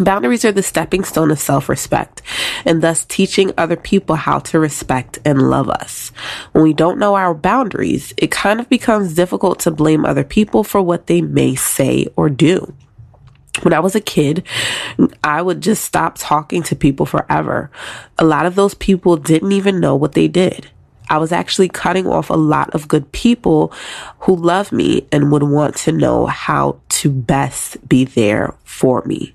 Boundaries are the stepping stone of self respect, and thus teaching other people how to respect and love us. When we don't know our boundaries, it kind of becomes difficult to blame other people for what they may say or do. When I was a kid, I would just stop talking to people forever. A lot of those people didn't even know what they did. I was actually cutting off a lot of good people who love me and would want to know how to best be there for me.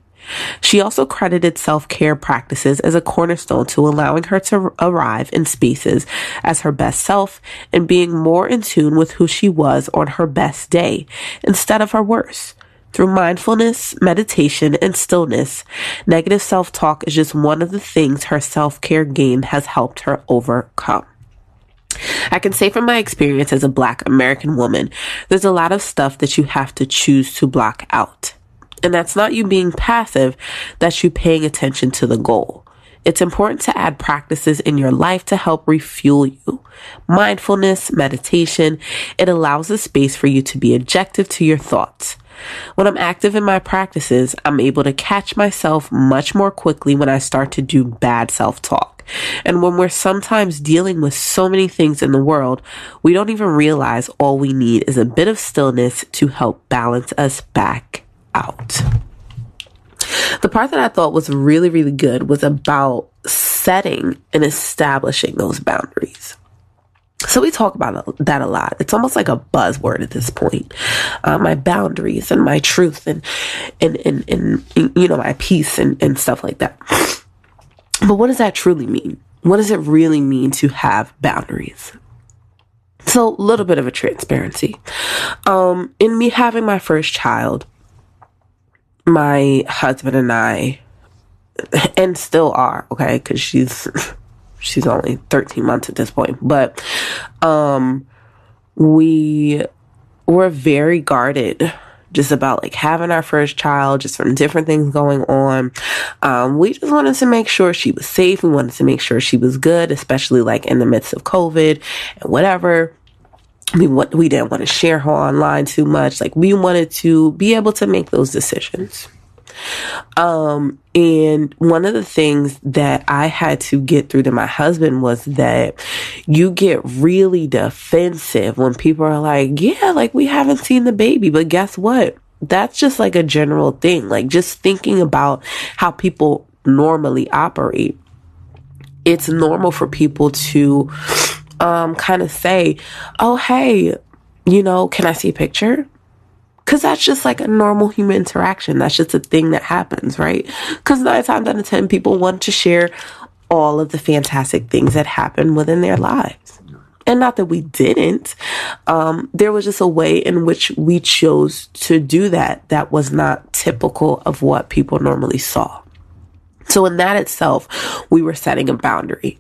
She also credited self care practices as a cornerstone to allowing her to arrive in spaces as her best self and being more in tune with who she was on her best day instead of her worst. Through mindfulness, meditation, and stillness, negative self talk is just one of the things her self care game has helped her overcome. I can say from my experience as a black American woman, there's a lot of stuff that you have to choose to block out. And that's not you being passive, that's you paying attention to the goal. It's important to add practices in your life to help refuel you. Mindfulness, meditation, it allows a space for you to be objective to your thoughts. When I'm active in my practices, I'm able to catch myself much more quickly when I start to do bad self talk. And when we're sometimes dealing with so many things in the world, we don't even realize all we need is a bit of stillness to help balance us back out. The part that I thought was really, really good was about setting and establishing those boundaries. So we talk about that a lot. It's almost like a buzzword at this point. Uh, my boundaries and my truth and, and, and, and, you know, my peace and, and stuff like that. But what does that truly mean? What does it really mean to have boundaries? So, a little bit of a transparency. Um, in me having my first child, my husband and I, and still are, okay, because she's she's only 13 months at this point, but um, we were very guarded just about like having our first child, just from different things going on. Um, we just wanted to make sure she was safe. We wanted to make sure she was good, especially like in the midst of COVID and whatever. We what we didn't want to share her online too much. Like we wanted to be able to make those decisions. Um, and one of the things that I had to get through to my husband was that you get really defensive when people are like, yeah, like we haven't seen the baby, but guess what? That's just like a general thing. Like just thinking about how people normally operate. It's normal for people to, um, kind of say, oh, hey, you know, can I see a picture? Cause that's just like a normal human interaction. That's just a thing that happens, right? Cause nine times out of 10, people want to share all of the fantastic things that happen within their lives. And not that we didn't. Um, there was just a way in which we chose to do that that was not typical of what people normally saw. So in that itself, we were setting a boundary.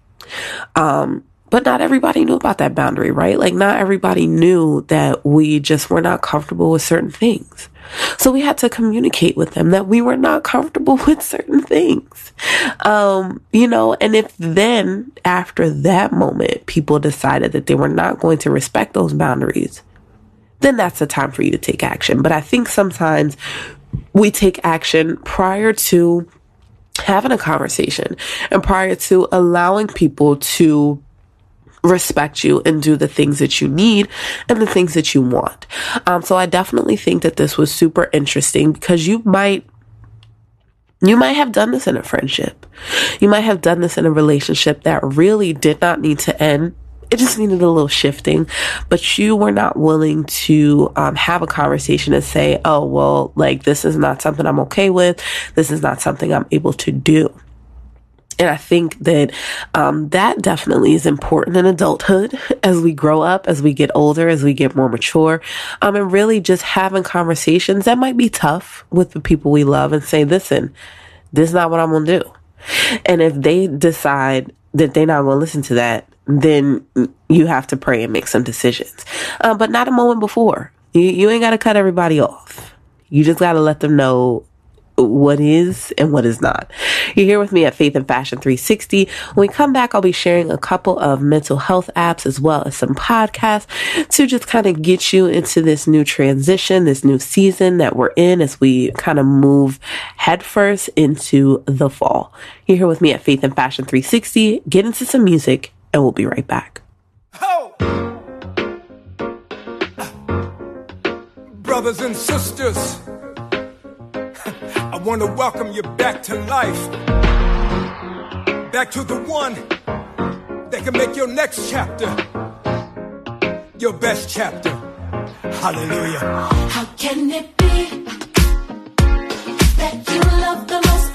Um, but not everybody knew about that boundary, right? Like not everybody knew that we just were not comfortable with certain things. So we had to communicate with them that we were not comfortable with certain things. Um, you know, and if then after that moment, people decided that they were not going to respect those boundaries, then that's the time for you to take action. But I think sometimes we take action prior to having a conversation and prior to allowing people to respect you and do the things that you need and the things that you want. Um, so I definitely think that this was super interesting because you might you might have done this in a friendship. You might have done this in a relationship that really did not need to end. It just needed a little shifting, but you were not willing to um, have a conversation and say, oh, well, like, this is not something I'm okay with. This is not something I'm able to do. And I think that um, that definitely is important in adulthood as we grow up, as we get older, as we get more mature, um, and really just having conversations that might be tough with the people we love and say, listen, this is not what I'm going to do. And if they decide that they're not going to listen to that, then you have to pray and make some decisions. Um, but not a moment before. You, you ain't got to cut everybody off. You just got to let them know what is and what is not. You're here with me at Faith and Fashion 360. When we come back, I'll be sharing a couple of mental health apps as well as some podcasts to just kind of get you into this new transition, this new season that we're in as we kind of move headfirst into the fall. You're here with me at Faith and Fashion 360. Get into some music and we'll be right back. Oh! Brothers and sisters want to welcome you back to life. Back to the one that can make your next chapter your best chapter. Hallelujah. How can it be that you love the most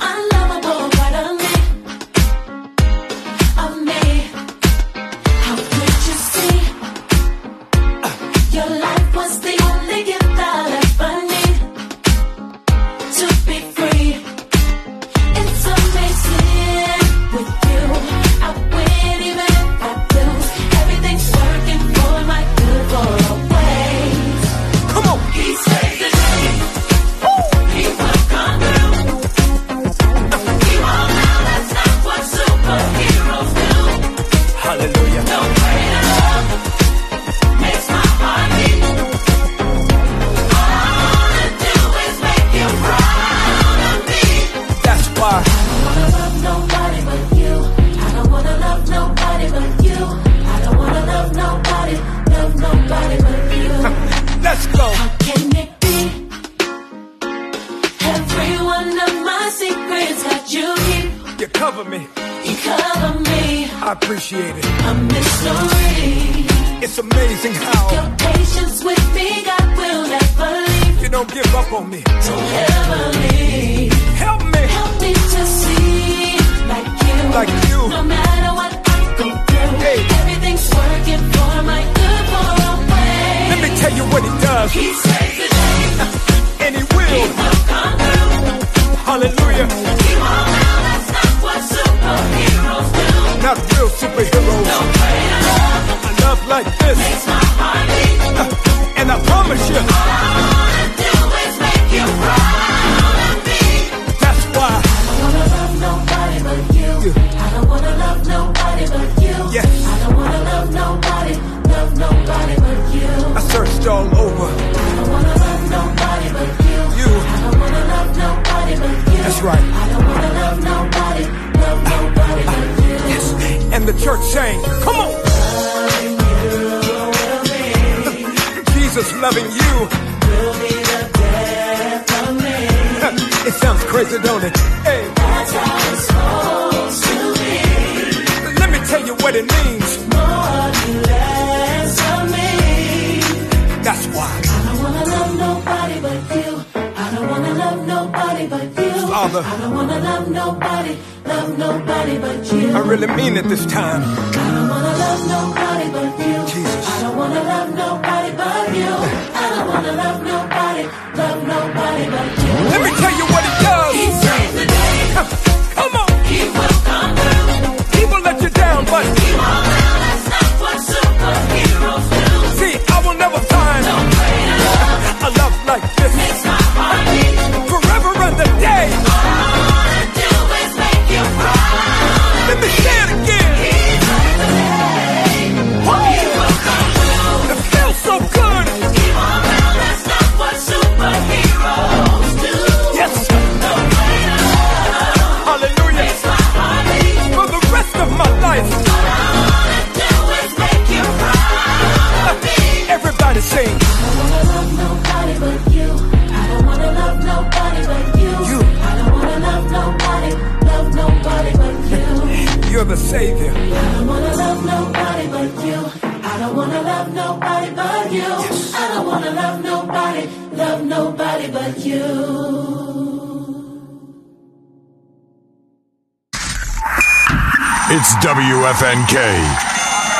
It's WFNK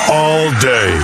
all day.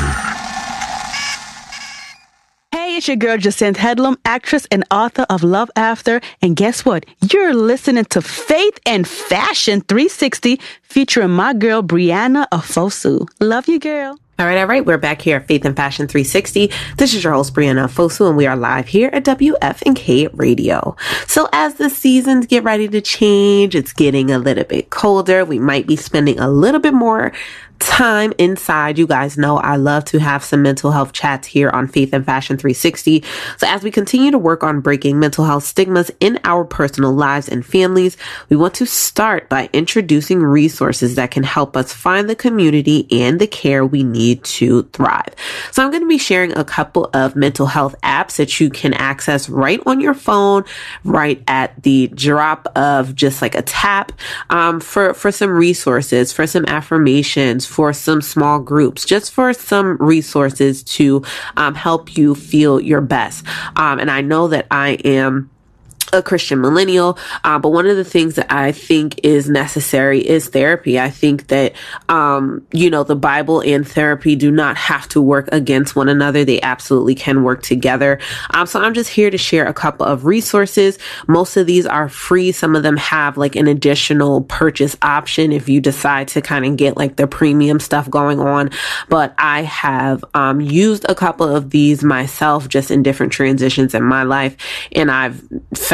Hey, it's your girl Jacinth Headlam, actress and author of Love After. And guess what? You're listening to Faith and Fashion 360 featuring my girl Brianna Afosu. Love you, girl. All right, all right. We're back here at Faith and Fashion 360. This is your host, Brianna Fosu, and we are live here at WFNK Radio. So as the seasons get ready to change, it's getting a little bit colder. We might be spending a little bit more time inside. You guys know I love to have some mental health chats here on Faith and Fashion 360. So as we continue to work on breaking mental health stigmas in our personal lives and families, we want to start by introducing resources that can help us find the community and the care we need to thrive. So I'm going to be sharing a couple of mental health apps that you can access right on your phone, right at the drop of just like a tap, um, for, for some resources, for some affirmations, for some small groups, just for some resources to um, help you feel your best. Um, and I know that I am a Christian millennial. Uh, but one of the things that I think is necessary is therapy. I think that, um, you know, the Bible and therapy do not have to work against one another. They absolutely can work together. Um, so I'm just here to share a couple of resources. Most of these are free. Some of them have like an additional purchase option if you decide to kind of get like the premium stuff going on. But I have, um, used a couple of these myself just in different transitions in my life. And I've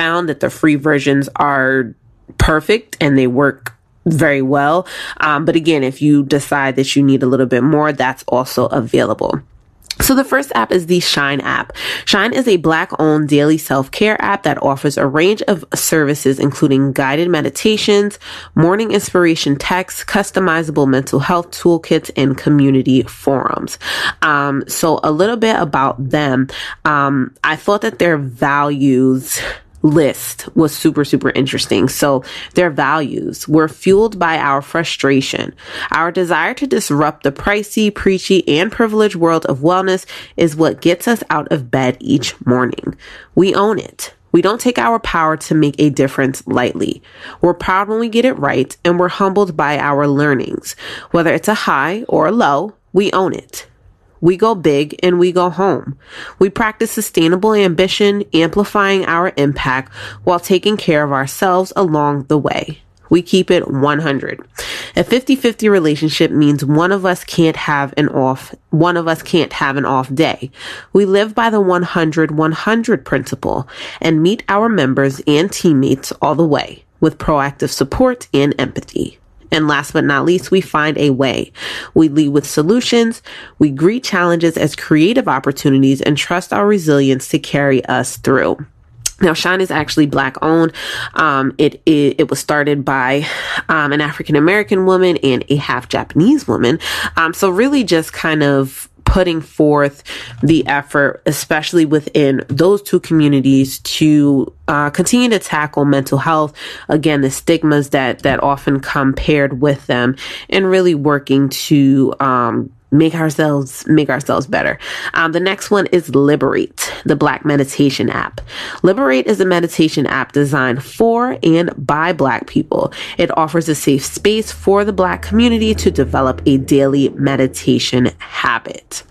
found that the free versions are perfect and they work very well. Um, but again, if you decide that you need a little bit more, that's also available. So the first app is the Shine app. Shine is a black owned daily self care app that offers a range of services, including guided meditations, morning inspiration texts, customizable mental health toolkits, and community forums. Um, so a little bit about them. Um, I thought that their values list was super, super interesting. So their values were fueled by our frustration. Our desire to disrupt the pricey, preachy, and privileged world of wellness is what gets us out of bed each morning. We own it. We don't take our power to make a difference lightly. We're proud when we get it right, and we're humbled by our learnings. Whether it's a high or a low, we own it. We go big and we go home. We practice sustainable ambition, amplifying our impact while taking care of ourselves along the way. We keep it 100. A 50-50 relationship means one of us can't have an off, one of us can't have an off day. We live by the 100-100 principle and meet our members and teammates all the way with proactive support and empathy. And last but not least, we find a way. We lead with solutions. We greet challenges as creative opportunities and trust our resilience to carry us through. Now, Shine is actually black owned. Um, it, it, it was started by um, an African American woman and a half Japanese woman. Um, so really just kind of putting forth the effort, especially within those two communities, to uh, continue to tackle mental health. Again, the stigmas that that often come paired with them, and really working to um, make ourselves make ourselves better. Um, the next one is Liberate, the Black meditation app. Liberate is a meditation app designed for and by Black people. It offers a safe space for the Black community to develop a daily meditation habit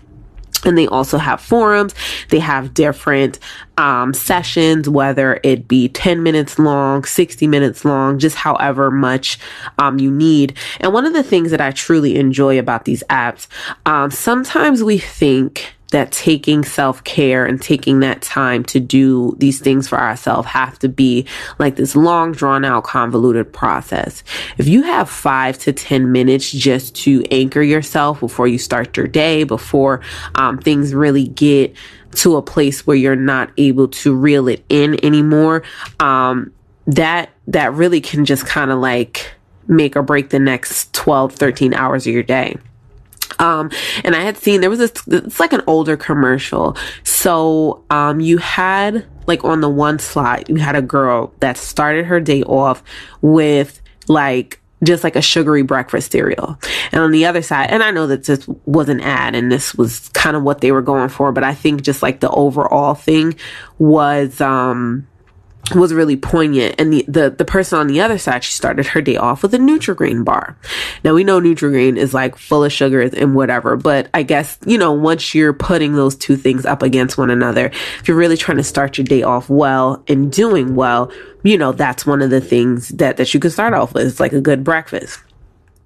and they also have forums. They have different um, sessions whether it be 10 minutes long 60 minutes long just however much um, you need. And one of the things that i truly enjoy about these apps um, sometimes we think that taking self care and taking that time to do these things for ourselves have to be like this long, drawn out, convoluted process. If you have five to 10 minutes just to anchor yourself before you start your day, before um, things really get to a place where you're not able to reel it in anymore, um, that, that really can just kind of like make or break the next 12, 13 hours of your day. Um, and I had seen there was this, it's like an older commercial. So, um, you had like on the one slide, you had a girl that started her day off with like, just like a sugary breakfast cereal. And on the other side, and I know that this was an ad and this was kind of what they were going for, but I think just like the overall thing was, um, was really poignant. And the, the, the person on the other side, she started her day off with a Nutri-Grain bar. Now we know Nutri-Grain is like full of sugars and whatever, but I guess, you know, once you're putting those two things up against one another, if you're really trying to start your day off well and doing well, you know, that's one of the things that, that you can start off with. It's like a good breakfast.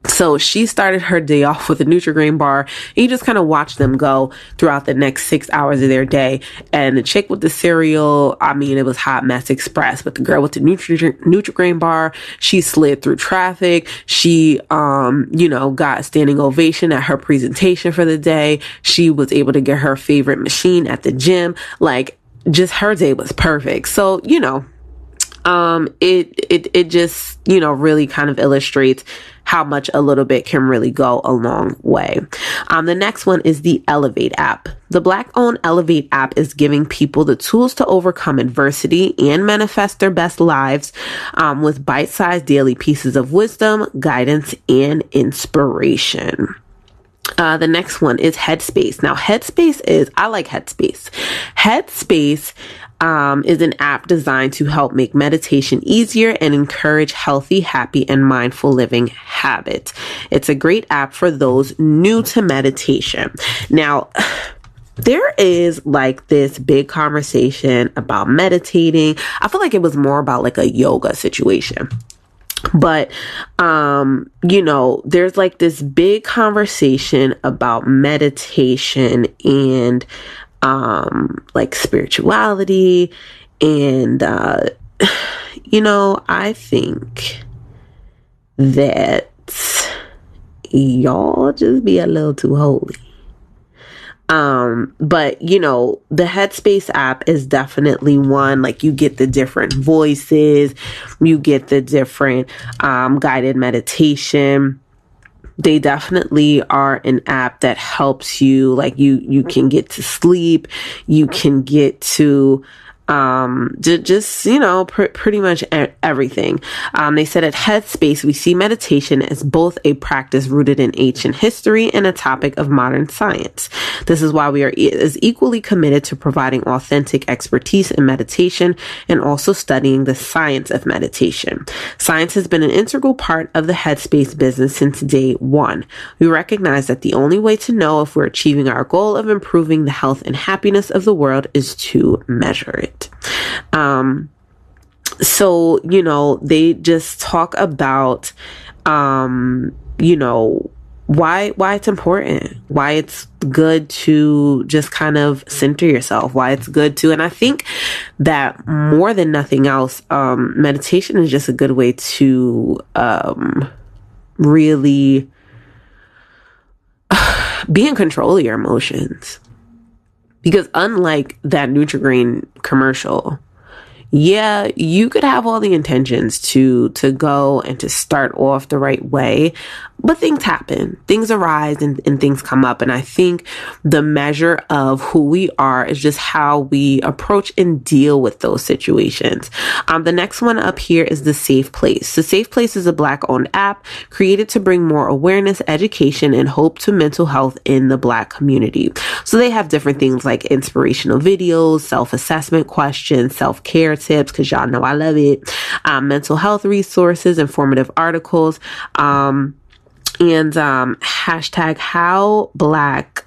So she started her day off with a Nutri-Grain bar. And you just kind of watch them go throughout the next six hours of their day. And the chick with the cereal, I mean, it was hot mess express. But the girl with the Nutri Nutri-Grain bar, she slid through traffic. She, um, you know, got standing ovation at her presentation for the day. She was able to get her favorite machine at the gym. Like, just her day was perfect. So, you know, um, it, it, it just, you know, really kind of illustrates how much a little bit can really go a long way. Um, the next one is the Elevate app. The black owned Elevate app is giving people the tools to overcome adversity and manifest their best lives um, with bite sized daily pieces of wisdom, guidance, and inspiration. Uh, the next one is Headspace. Now, Headspace is, I like Headspace. Headspace um, is an app designed to help make meditation easier and encourage healthy, happy, and mindful living habits. It's a great app for those new to meditation. Now, there is like this big conversation about meditating. I feel like it was more about like a yoga situation but um you know there's like this big conversation about meditation and um like spirituality and uh you know i think that y'all just be a little too holy um, but you know, the Headspace app is definitely one like you get the different voices, you get the different um, guided meditation. They definitely are an app that helps you like you you can get to sleep, you can get to um, just, you know, pr- pretty much everything. Um, they said at Headspace, we see meditation as both a practice rooted in ancient history and a topic of modern science. This is why we are e- as equally committed to providing authentic expertise in meditation and also studying the science of meditation. Science has been an integral part of the Headspace business since day one. We recognize that the only way to know if we're achieving our goal of improving the health and happiness of the world is to measure it. Um, so, you know, they just talk about, um, you know, why why it's important why it's good to just kind of center yourself why it's good to and i think that more than nothing else um meditation is just a good way to um really be in control of your emotions because unlike that Nutri-Grain commercial, yeah, you could have all the intentions to to go and to start off the right way, but things happen, things arise, and, and things come up. And I think the measure of who we are is just how we approach and deal with those situations. Um, the next one up here is the Safe Place. The Safe Place is a Black-owned app created to bring more awareness, education, and hope to mental health in the Black community. So they have different things like inspirational videos, self-assessment questions, self-care tips, because y'all know I love it, um, mental health resources, informative articles, um, and um, hashtag how black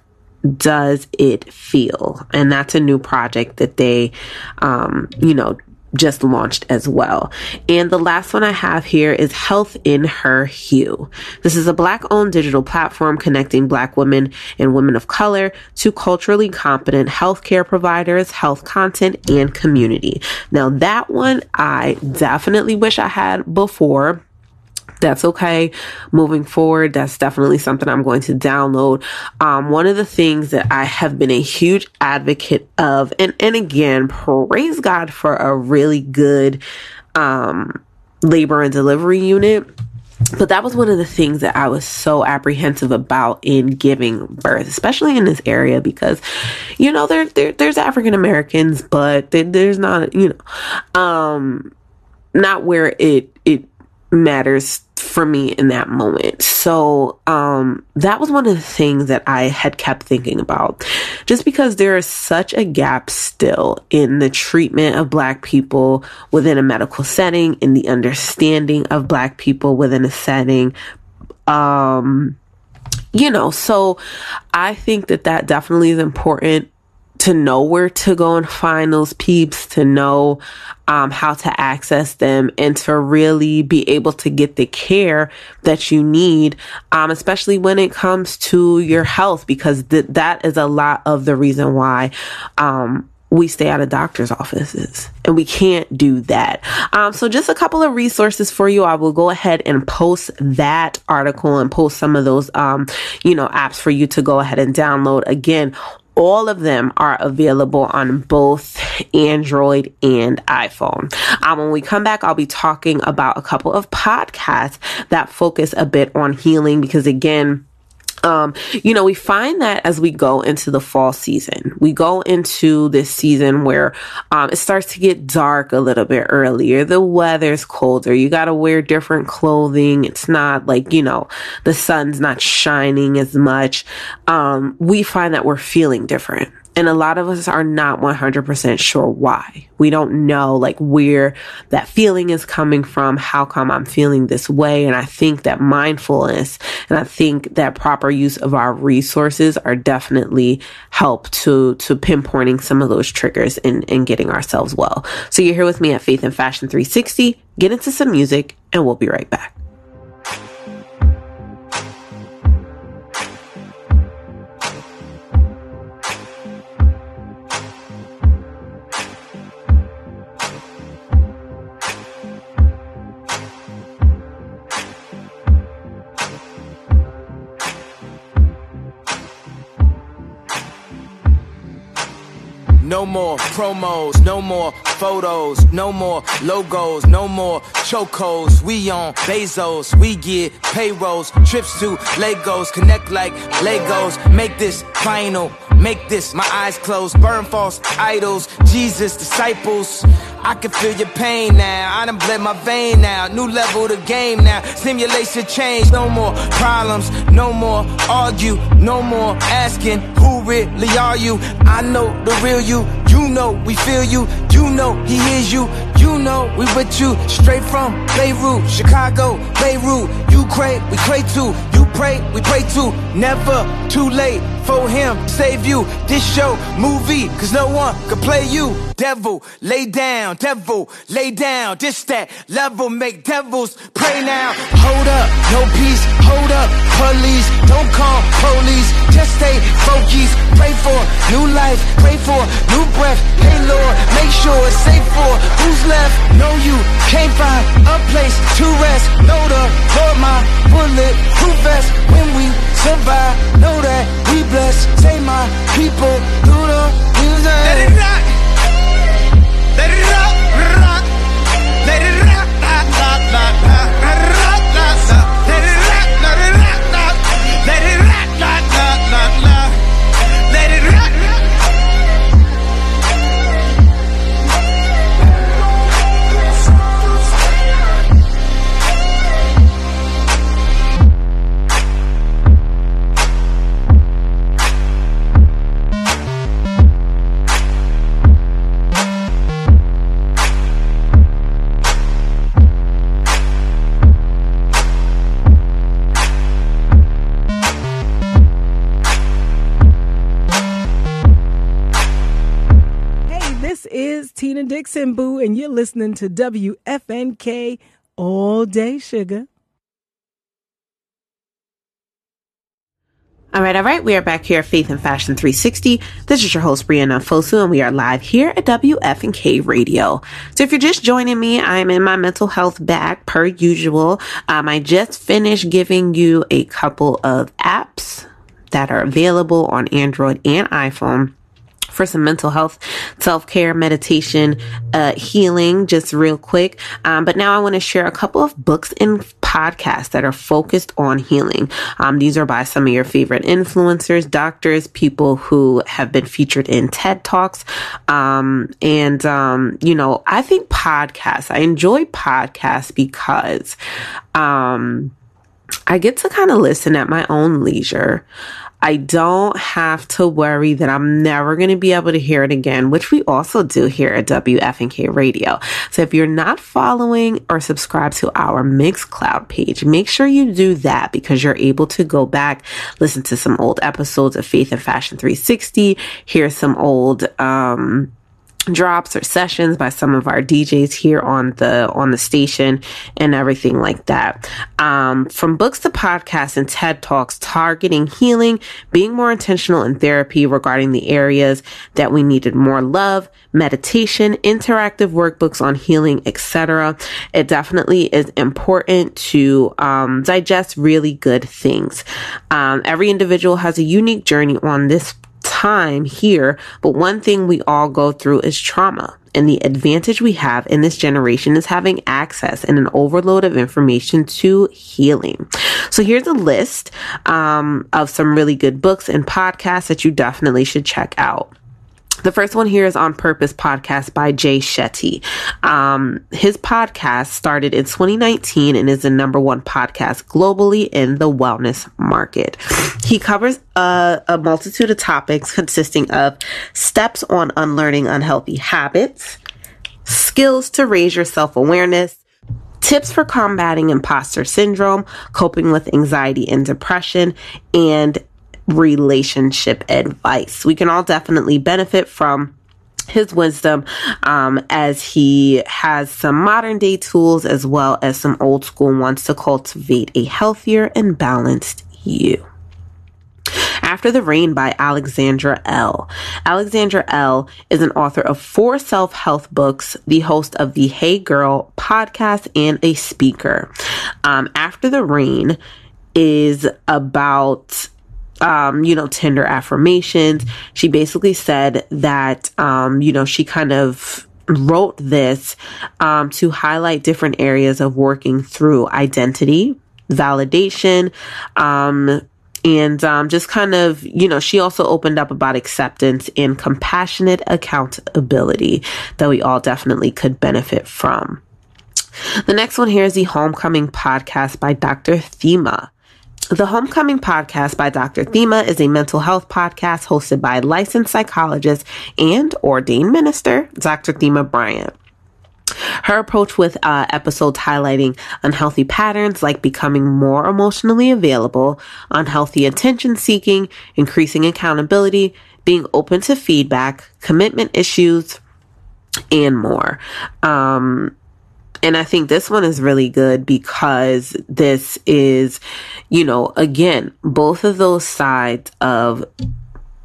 does it feel? And that's a new project that they, um, you know, just launched as well. And the last one I have here is Health in Her Hue. This is a black owned digital platform connecting black women and women of color to culturally competent healthcare providers, health content, and community. Now that one I definitely wish I had before that's okay moving forward. That's definitely something i'm going to download. Um, one of the things that i have been a huge advocate of and and again praise god for a really good um, labor and delivery unit but that was one of the things that I was so apprehensive about in giving birth, especially in this area, because you know there, there there's African Americans, but there, there's not you know, um, not where it matters for me in that moment. So, um, that was one of the things that I had kept thinking about. Just because there is such a gap still in the treatment of black people within a medical setting, in the understanding of black people within a setting. Um, you know, so I think that that definitely is important to know where to go and find those peeps, to know um, how to access them, and to really be able to get the care that you need, um, especially when it comes to your health, because th- that is a lot of the reason why um, we stay out of doctor's offices and we can't do that. Um, so just a couple of resources for you. I will go ahead and post that article and post some of those, um, you know, apps for you to go ahead and download. Again, all of them are available on both Android and iPhone. Um, when we come back, I'll be talking about a couple of podcasts that focus a bit on healing because again, um, you know, we find that as we go into the fall season, we go into this season where um, it starts to get dark a little bit earlier. The weather's colder. You got to wear different clothing. It's not like, you know, the sun's not shining as much. Um, we find that we're feeling different. And a lot of us are not 100% sure why. We don't know like where that feeling is coming from. How come I'm feeling this way? And I think that mindfulness and I think that proper use of our resources are definitely help to, to pinpointing some of those triggers and, and getting ourselves well. So you're here with me at Faith and Fashion 360. Get into some music and we'll be right back. Promos, no more photos, no more logos, no more chocos. We on Bezos, we get payrolls, trips to Legos, connect like Legos. Make this final, make this my eyes closed, burn false idols, Jesus disciples. I can feel your pain now. I done bled my vein now. New level the game now. Simulation change. No more problems. No more argue. No more asking who really are you. I know the real you. You know we feel you. You know he hears you. You know we with you. Straight from Beirut, Chicago, Beirut. You we pray too. You pray, we pray too. Never too late for him. Save you. This show, movie, cause no one can play you. Devil, lay down. Devil, lay down. This that level make devils pray now. Hold up, no peace. Hold up, police. Don't call police. Just stay focused. Pray for new life. Pray for new breath. Hey Lord, make sure it's safe for who's left. Know you can't find a place to rest. Know the Lord, my bullet proof vest. When we survive, know that we blessed. Say my people through the music. Let it rock. Let it rock. Tina Dixon Boo, and you're listening to WFNK all day, sugar. All right, all right. We are back here at Faith and Fashion 360. This is your host, Brianna Fosu, and we are live here at WFNK Radio. So if you're just joining me, I'm in my mental health bag per usual. Um, I just finished giving you a couple of apps that are available on Android and iPhone for some mental health, self care, meditation, uh, healing, just real quick. Um, but now I want to share a couple of books and podcasts that are focused on healing. Um, these are by some of your favorite influencers, doctors, people who have been featured in TED Talks. Um, and, um, you know, I think podcasts, I enjoy podcasts because, um, I get to kind of listen at my own leisure. I don't have to worry that I'm never going to be able to hear it again, which we also do here at WFNK Radio. So if you're not following or subscribed to our Mixcloud page, make sure you do that because you're able to go back, listen to some old episodes of Faith and Fashion 360, hear some old, um, drops or sessions by some of our DJs here on the on the station and everything like that. Um, from books to podcasts and TED Talks targeting healing, being more intentional in therapy regarding the areas that we needed more love, meditation, interactive workbooks on healing, etc. It definitely is important to um, digest really good things. Um, every individual has a unique journey on this time here, but one thing we all go through is trauma. And the advantage we have in this generation is having access and an overload of information to healing. So here's a list um, of some really good books and podcasts that you definitely should check out. The first one here is On Purpose podcast by Jay Shetty. Um, his podcast started in 2019 and is the number one podcast globally in the wellness market. He covers a, a multitude of topics consisting of steps on unlearning unhealthy habits, skills to raise your self awareness, tips for combating imposter syndrome, coping with anxiety and depression, and relationship advice. We can all definitely benefit from his wisdom um, as he has some modern day tools as well as some old school ones to cultivate a healthier and balanced you. After the Rain by Alexandra Elle. Alexandra Elle is an author of four self help books, the host of the Hey Girl podcast, and a speaker. Um, After the Rain is about um, you know, tender affirmations. She basically said that, um, you know, she kind of wrote this um, to highlight different areas of working through identity, validation, um, and um, just kind of, you know, she also opened up about acceptance and compassionate accountability that we all definitely could benefit from. The next one here is the Homecoming podcast by Dr. Thema. The Homecoming podcast by Dr. Thema is a mental health podcast hosted by licensed psychologist and ordained minister, Dr. Thema Bryant. Her approach with uh, episodes highlighting unhealthy patterns like becoming more emotionally available, unhealthy attention seeking, increasing accountability, being open to feedback, commitment issues, and more. Um, and I think this one is really good because this is, you know, again, both of those sides of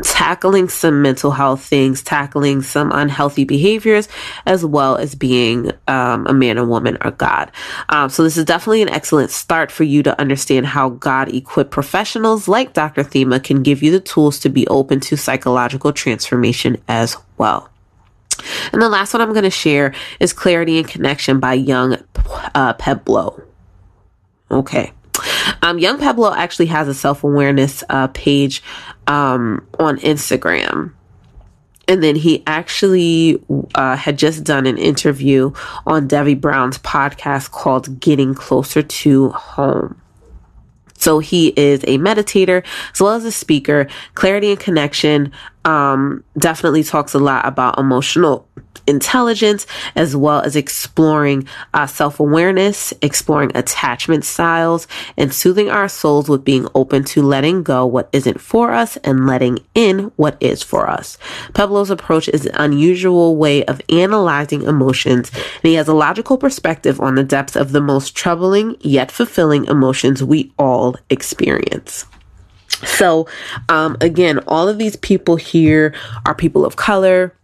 tackling some mental health things, tackling some unhealthy behaviors, as well as being um, a man, or woman, or God. Um, so this is definitely an excellent start for you to understand how God equipped professionals like Dr. Thema can give you the tools to be open to psychological transformation as well. And the last one I'm going to share is Clarity and Connection by Yung uh, Pueblo. Okay. Um, Yung Pueblo actually has a self awareness uh, page um, on Instagram. And then he actually uh, had just done an interview on Debbie Brown's podcast called Getting Closer to Home. So he is a meditator as well as a speaker. Clarity and Connection um, definitely talks a lot about emotional intelligence as well as exploring uh, self awareness, exploring attachment styles, and soothing our souls with being open to letting go what isn't for us and letting in what is for us. Pueblo's approach is an unusual way of analyzing emotions, and he has a logical perspective on the depths of the most troubling yet fulfilling emotions we all experience. So, um, again, all of these people here are people of color.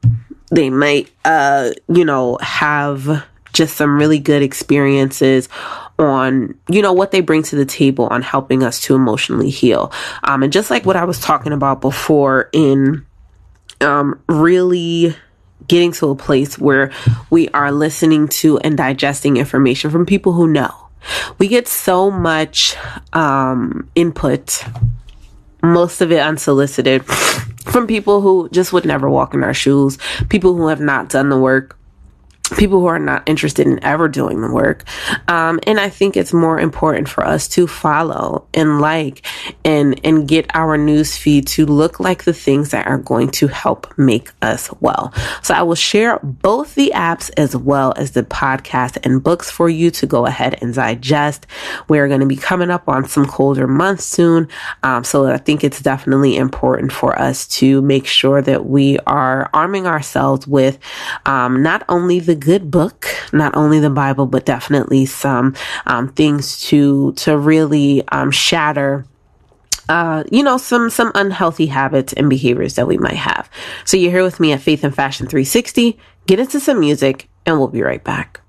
They might, uh, you know, have just some really good experiences on, you know, what they bring to the table on helping us to emotionally heal. Um, and just like what I was talking about before in, um, really getting to a place where we are listening to and digesting information from people who know. We get so much, um, input most of it unsolicited from people who just would never walk in our shoes, people who have not done the work. People who are not interested in ever doing the work. Um, and I think it's more important for us to follow and like and and get our news feed to look like the things that are going to help make us well. So I will share both the apps as well as the podcast and books for you to go ahead and digest. We're going to be coming up on some colder months soon. Um, so I think it's definitely important for us to make sure that we are arming ourselves with um, not only the good book, not only the Bible, but definitely some um, things to to really um, shatter. Uh, you know, some some unhealthy habits and behaviors that we might have. So you're here with me at Faith and Fashion 360. Get into some music, and we'll be right back.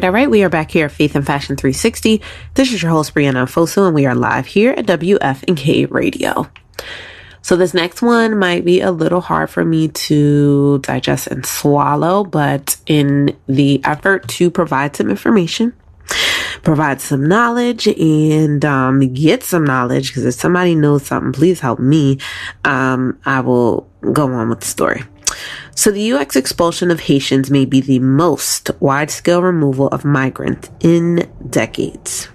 Right, all right. We are back here at Faith and Fashion 360. This is your host, Brianna Fosu, and we are live here at WFNK Radio. So this next one might be a little hard for me to digest and swallow, but in the effort to provide some information, provide some knowledge and um, get some knowledge, because if somebody knows something, please help me. Um, I will go on with the story. So the U.S. expulsion of Haitians may be the most wide-scale removal of migrants in decades.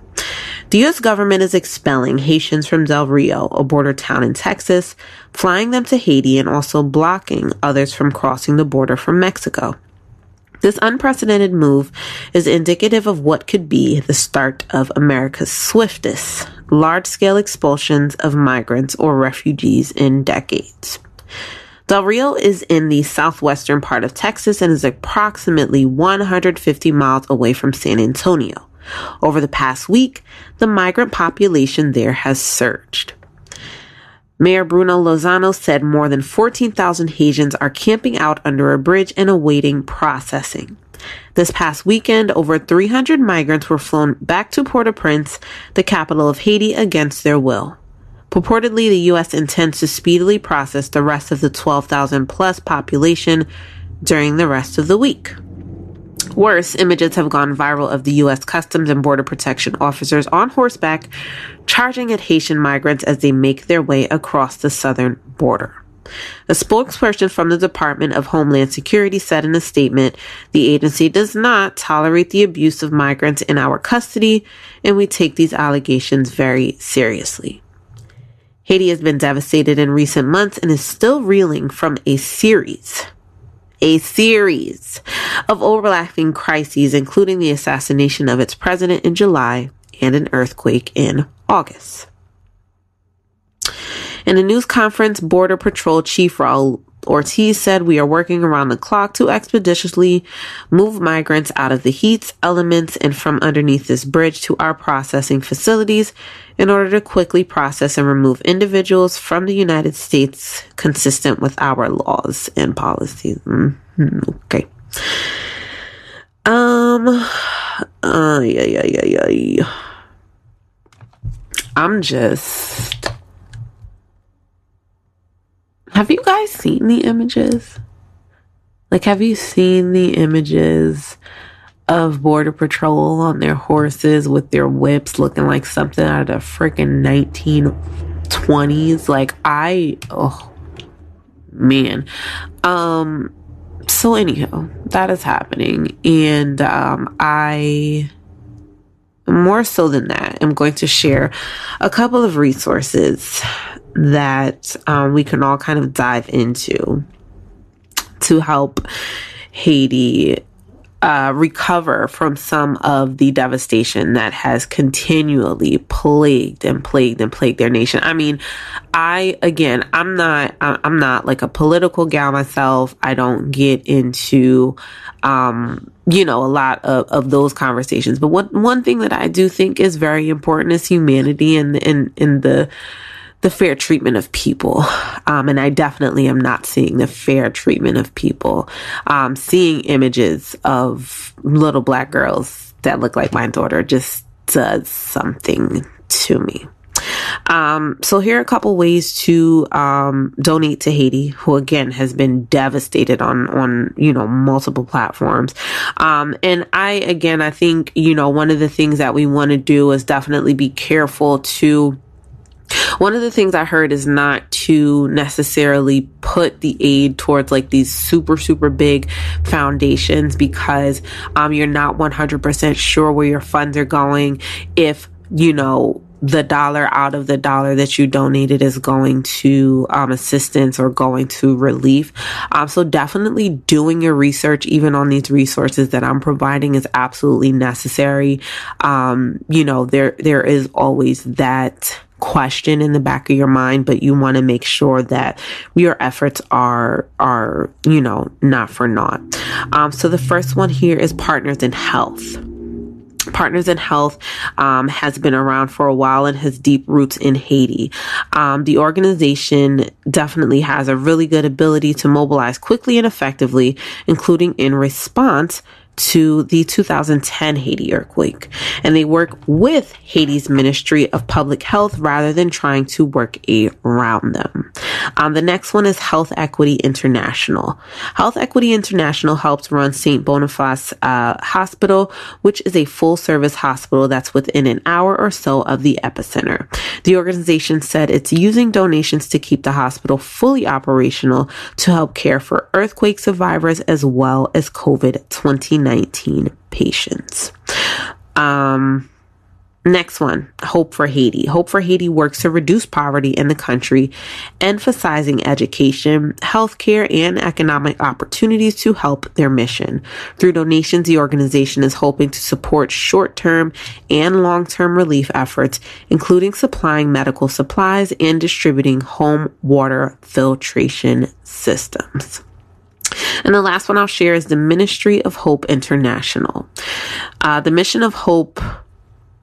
The U.S. government is expelling Haitians from Del Rio, a border town in Texas, flying them to Haiti and also blocking others from crossing the border from Mexico. This unprecedented move is indicative of what could be the start of America's swiftest large scale expulsions of migrants or refugees in decades. Del Rio is in the southwestern part of Texas and is approximately 150 miles away from San Antonio. Over the past week, the migrant population there has surged. Mayor Bruno Lozano said more than 14,000 Haitians are camping out under a bridge and awaiting processing. This past weekend, over 300 migrants were flown back to Port-au-Prince, the capital of Haiti, against their will. Purportedly, the U.S. intends to speedily process the rest of the 12,000 plus population during the rest of the week. Worse, images have gone viral of the U.S. Customs and Border Protection officers on horseback charging at Haitian migrants as they make their way across the southern border. A spokesperson from the Department of Homeland Security said in a statement, the agency does not tolerate the abuse of migrants in our custody, and we take these allegations very seriously. Haiti has been devastated in recent months and is still reeling from a series, a series of overlapping crises, including the assassination of its president in July and an earthquake in August. In a news conference, Border Patrol Chief Raul Ortiz said, We are working around the clock to expeditiously move migrants out of the heat, elements, and from underneath this bridge to our processing facilities in order to quickly process and remove individuals from the United States consistent with our laws and policies. Mm-hmm. Okay. Um, uh, yeah, yeah, yeah, yeah. I'm just. Have you guys seen the images? Like, have you seen the images of Border Patrol on their horses with their whips looking like something out of the freaking 1920s? Like, I, oh, man. Um, so anyhow, that is happening. And, um, I, more so than that, I'm going to share a couple of resources that um, we can all kind of dive into to help Haiti uh, recover from some of the devastation that has continually plagued and plagued and plagued their nation. I mean, I again, I'm not, I'm not like a political gal myself. I don't get into, um, you know, a lot of, of those conversations. But one one thing that I do think is very important is humanity and in in the the fair treatment of people. Um, and I definitely am not seeing the fair treatment of people. Um, seeing images of little black girls that look like my daughter just does something to me. Um, so here are a couple ways to um, donate to Haiti, who again has been devastated on on you know multiple platforms. Um, and I again, I think you know one of the things that we want to do is definitely be careful to one of the things I heard is not to necessarily put the aid towards like these super, super big foundations because um, you're not 100% sure where your funds are going. If, you know, the dollar out of the dollar that you donated is going to um, assistance or going to relief. Um, so definitely doing your research, even on these resources that I'm providing, is absolutely necessary. Um, you know, there there is always that question in the back of your mind, but you want to make sure that your efforts are are you know not for naught. Um, so the first one here is Partners in Health. Partners in Health um, has been around for a while and has deep roots in Haiti. Um, the organization definitely has a really good ability to mobilize quickly and effectively, including in response to the 2010 Haiti earthquake, and they work with Haiti's Ministry of Public Health rather than trying to work around them. Um, the next one is Health Equity International. Health Equity International helps run St. Boniface uh, Hospital, which is a full service hospital that's within an hour or so of the epicenter. The organization said it's using donations to keep the hospital fully operational to help care for earthquake survivors as well as COVID 2019 patients. Um, Next one, Hope for Haiti. Hope for Haiti works to reduce poverty in the country, emphasizing education, healthcare, and economic opportunities to help their mission. Through donations, the organization is hoping to support short term and long term relief efforts, including supplying medical supplies and distributing home water filtration systems. And the last one I'll share is the Ministry of Hope International. Uh, the Mission of Hope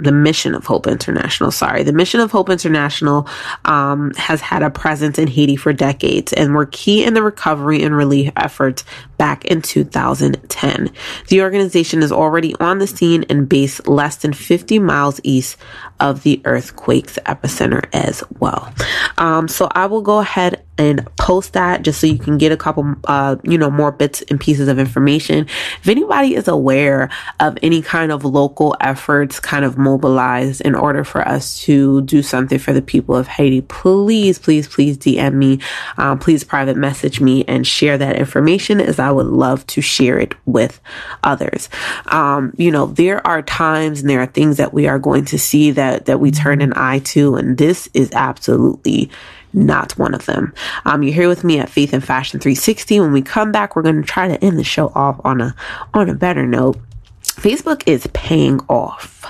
the Mission of Hope International, sorry. The Mission of Hope International um, has had a presence in Haiti for decades and were key in the recovery and relief efforts back in 2010. The organization is already on the scene and based less than 50 miles east of the earthquake's epicenter as well. Um, so I will go ahead and post that just so you can get a couple, uh, you know, more bits and pieces of information. If anybody is aware of any kind of local efforts kind of mobilized in order for us to do something for the people of Haiti, please, please, please DM me. Um, please private message me and share that information as I would love to share it with others. Um, you know, there are times and there are things that we are going to see that, that we turn an eye to, and this is absolutely not one of them. Um, you're here with me at Faith and Fashion 360. When we come back, we're going to try to end the show off on a on a better note. Facebook is paying off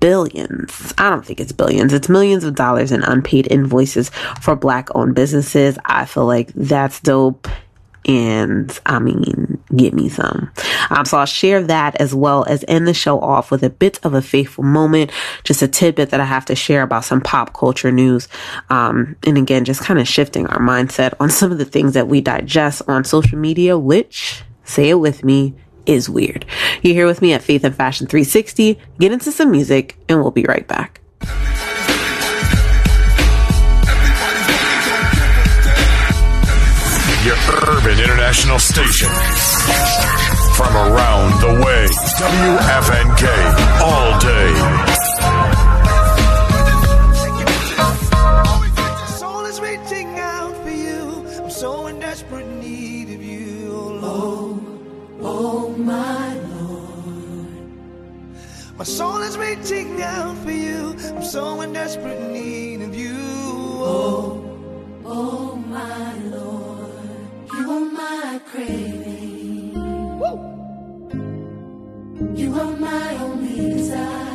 billions. I don't think it's billions. It's millions of dollars in unpaid invoices for black owned businesses. I feel like that's dope and I mean, get me some. Um, so I'll share that as well as end the show off with a bit of a faithful moment, just a tidbit that I have to share about some pop culture news. Um, and again, just kind of shifting our mindset on some of the things that we digest on social media, which, say it with me, is weird. You're here with me at Faith and Fashion 360. Get into some music and we'll be right back. Your urban international station. From around the way. WFNK. All day. My soul is reaching out for you. I'm so in desperate need of you, oh Oh my Lord. My soul is reaching out for you. I'm so in desperate need of you, oh. Oh my are my craving. You are my only desire.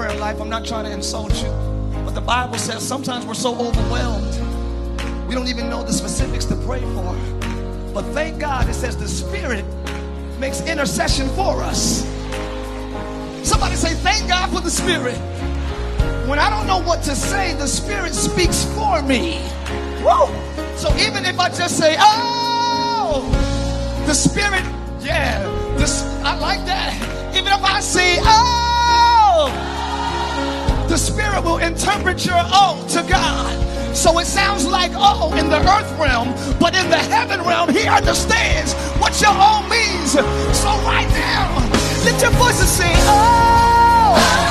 prayer life. I'm not trying to insult you. But the Bible says sometimes we're so overwhelmed, we don't even know the specifics to pray for. But thank God it says the Spirit makes intercession for us. Somebody say, Thank God for the Spirit. When I don't know what to say, the Spirit speaks for me. Woo! So even if I just say, Oh, the Spirit, yeah, this, I like that. Even if I say, Oh, spirit will interpret your "oh" to God. So it sounds like "oh" in the earth realm, but in the heaven realm, he understands what your "oh" means. So right now, let your voices sing, Oh!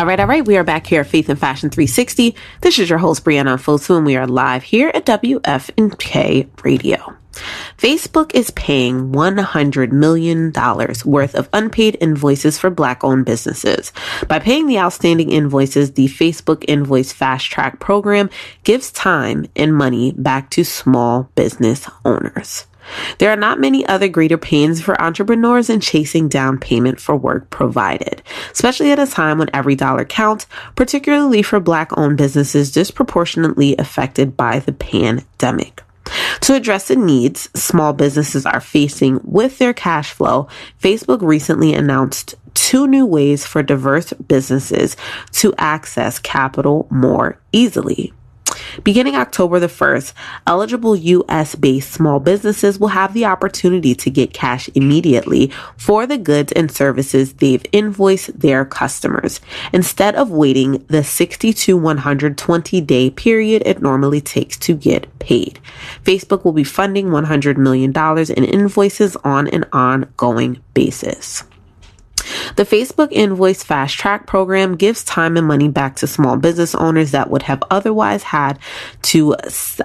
All right, all right. We are back here at Faith and Fashion 360. This is your host, Brianna Fosu, and we are live here at WFNK Radio. Facebook is paying $100 million worth of unpaid invoices for black owned businesses. By paying the outstanding invoices, the Facebook Invoice Fast Track program gives time and money back to small business owners. There are not many other greater pains for entrepreneurs in chasing down payment for work provided, especially at a time when every dollar counts, particularly for black owned businesses disproportionately affected by the pandemic. To address the needs small businesses are facing with their cash flow, Facebook recently announced two new ways for diverse businesses to access capital more easily. Beginning October the 1st, eligible US based small businesses will have the opportunity to get cash immediately for the goods and services they've invoiced their customers instead of waiting the 60 to 120 day period it normally takes to get paid. Facebook will be funding $100 million in invoices on an ongoing basis. The Facebook Invoice Fast Track program gives time and money back to small business owners that would have otherwise had to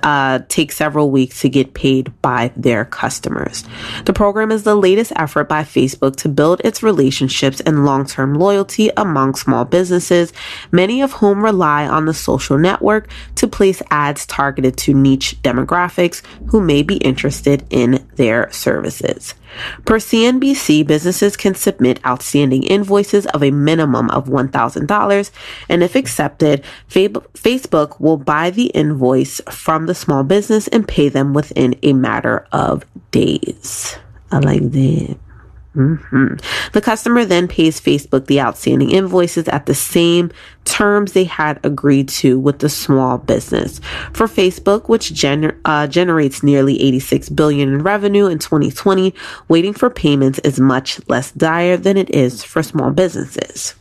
uh, take several weeks to get paid by their customers. The program is the latest effort by Facebook to build its relationships and long term loyalty among small businesses, many of whom rely on the social network to place ads targeted to niche demographics who may be interested in their services. Per CNBC, businesses can submit outstanding invoices of a minimum of $1,000, and if accepted, Facebook will buy the invoice from the small business and pay them within a matter of days. I like that. Mm-hmm. The customer then pays Facebook the outstanding invoices at the same terms they had agreed to with the small business. For Facebook, which gener- uh, generates nearly 86 billion in revenue in 2020, waiting for payments is much less dire than it is for small businesses.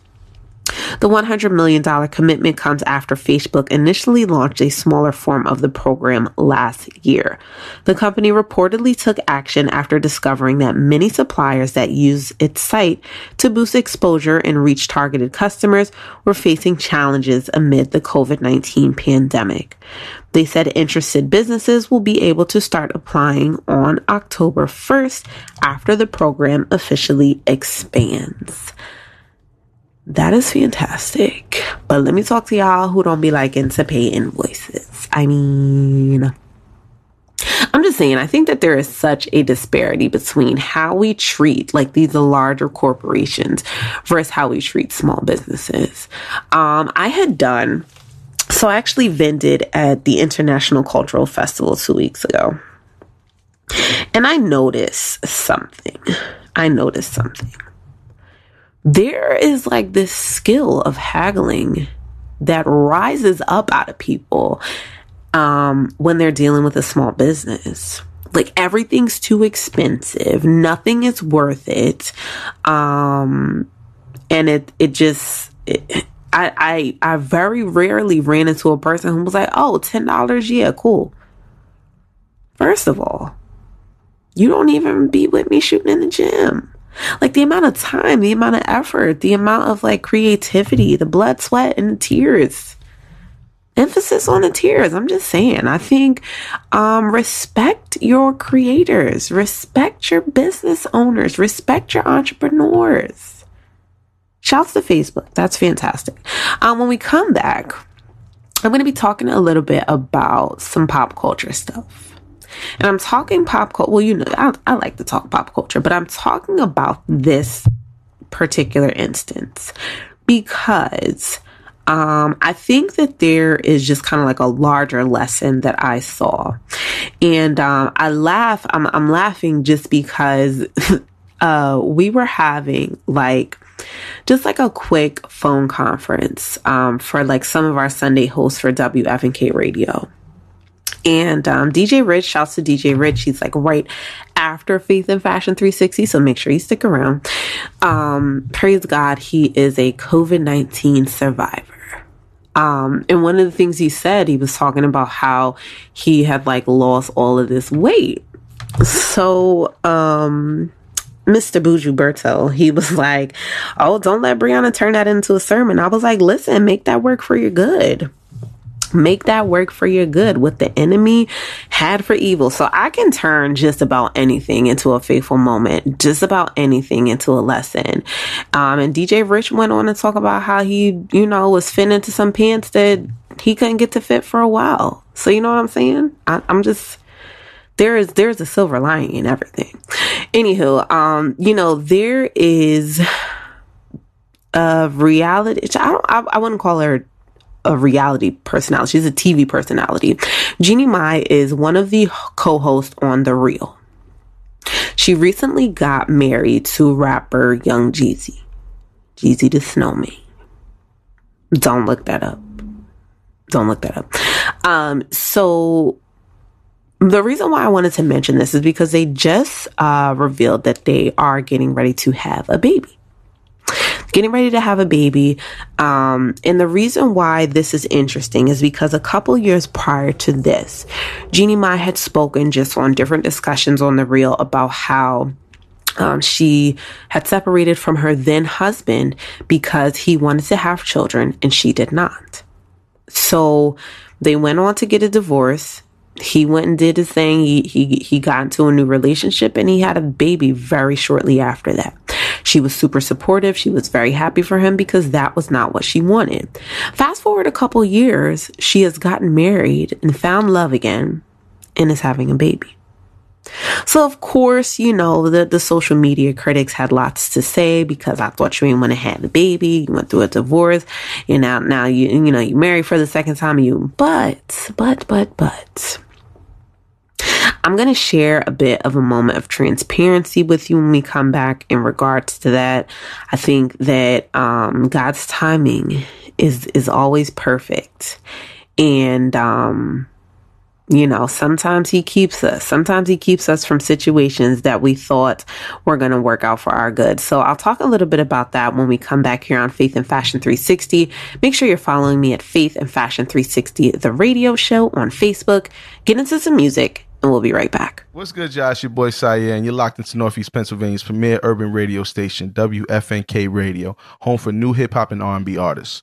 The $100 million commitment comes after Facebook initially launched a smaller form of the program last year. The company reportedly took action after discovering that many suppliers that use its site to boost exposure and reach targeted customers were facing challenges amid the COVID 19 pandemic. They said interested businesses will be able to start applying on October 1st after the program officially expands. That is fantastic. But let me talk to y'all who don't be liking to pay invoices. I mean, I'm just saying, I think that there is such a disparity between how we treat like these larger corporations versus how we treat small businesses. Um, I had done, so I actually vended at the International Cultural Festival two weeks ago. And I noticed something. I noticed something there is like this skill of haggling that rises up out of people um, when they're dealing with a small business. Like everything's too expensive, nothing is worth it, um, and it it just it, I I I very rarely ran into a person who was like, "Oh, ten dollars, yeah, cool." First of all, you don't even be with me shooting in the gym. Like the amount of time, the amount of effort, the amount of like creativity, the blood, sweat, and tears. Emphasis on the tears. I'm just saying. I think um, respect your creators, respect your business owners, respect your entrepreneurs. Shouts to Facebook. That's fantastic. Um, when we come back, I'm going to be talking a little bit about some pop culture stuff. And I'm talking pop culture. Well, you know, I, I like to talk pop culture, but I'm talking about this particular instance because um, I think that there is just kind of like a larger lesson that I saw. And um, I laugh, I'm, I'm laughing just because uh, we were having like just like a quick phone conference um, for like some of our Sunday hosts for WFNK Radio. And um, DJ Rich, shouts to DJ Rich. He's like right after Faith and Fashion 360. So make sure you stick around. Um, praise God, he is a COVID 19 survivor. Um, and one of the things he said, he was talking about how he had like lost all of this weight. So, um, Mr. Buju Berto, he was like, Oh, don't let Brianna turn that into a sermon. I was like, Listen, make that work for your good. Make that work for your good. What the enemy had for evil. So I can turn just about anything into a faithful moment, just about anything into a lesson. Um, and DJ Rich went on to talk about how he, you know, was fit into some pants that he couldn't get to fit for a while. So you know what I'm saying? I, I'm just there is there's a silver lining in everything. Anywho, um, you know, there is a reality. I don't. I, I wouldn't call her a reality personality. She's a TV personality. Jeannie Mai is one of the co-hosts on The Real. She recently got married to rapper Young Jeezy. Jeezy the Snowman. Don't look that up. Don't look that up. Um, so the reason why I wanted to mention this is because they just uh, revealed that they are getting ready to have a baby. Getting ready to have a baby. Um, and the reason why this is interesting is because a couple years prior to this, Jeannie Mai had spoken just on different discussions on the real about how um, she had separated from her then husband because he wanted to have children and she did not. So they went on to get a divorce. He went and did his thing. He, he, he got into a new relationship and he had a baby very shortly after that. She was super supportive. She was very happy for him because that was not what she wanted. Fast forward a couple years, she has gotten married and found love again and is having a baby. So of course, you know, the, the social media critics had lots to say because I thought you want to have a baby. You went through a divorce. You know, now you, you know, you married for the second time. You, but, but, but, but. I'm going to share a bit of a moment of transparency with you when we come back in regards to that. I think that um, God's timing is is always perfect, and um, you know, sometimes he keeps us. Sometimes he keeps us from situations that we thought were going to work out for our good. So I'll talk a little bit about that when we come back here on Faith and Fashion 360. Make sure you're following me at Faith and Fashion 360, the radio show on Facebook. Get into some music and we'll be right back. What's good, Josh? Your boy Sayer, and you're locked into Northeast Pennsylvania's premier urban radio station, WFNK Radio, home for new hip hop and R&B artists.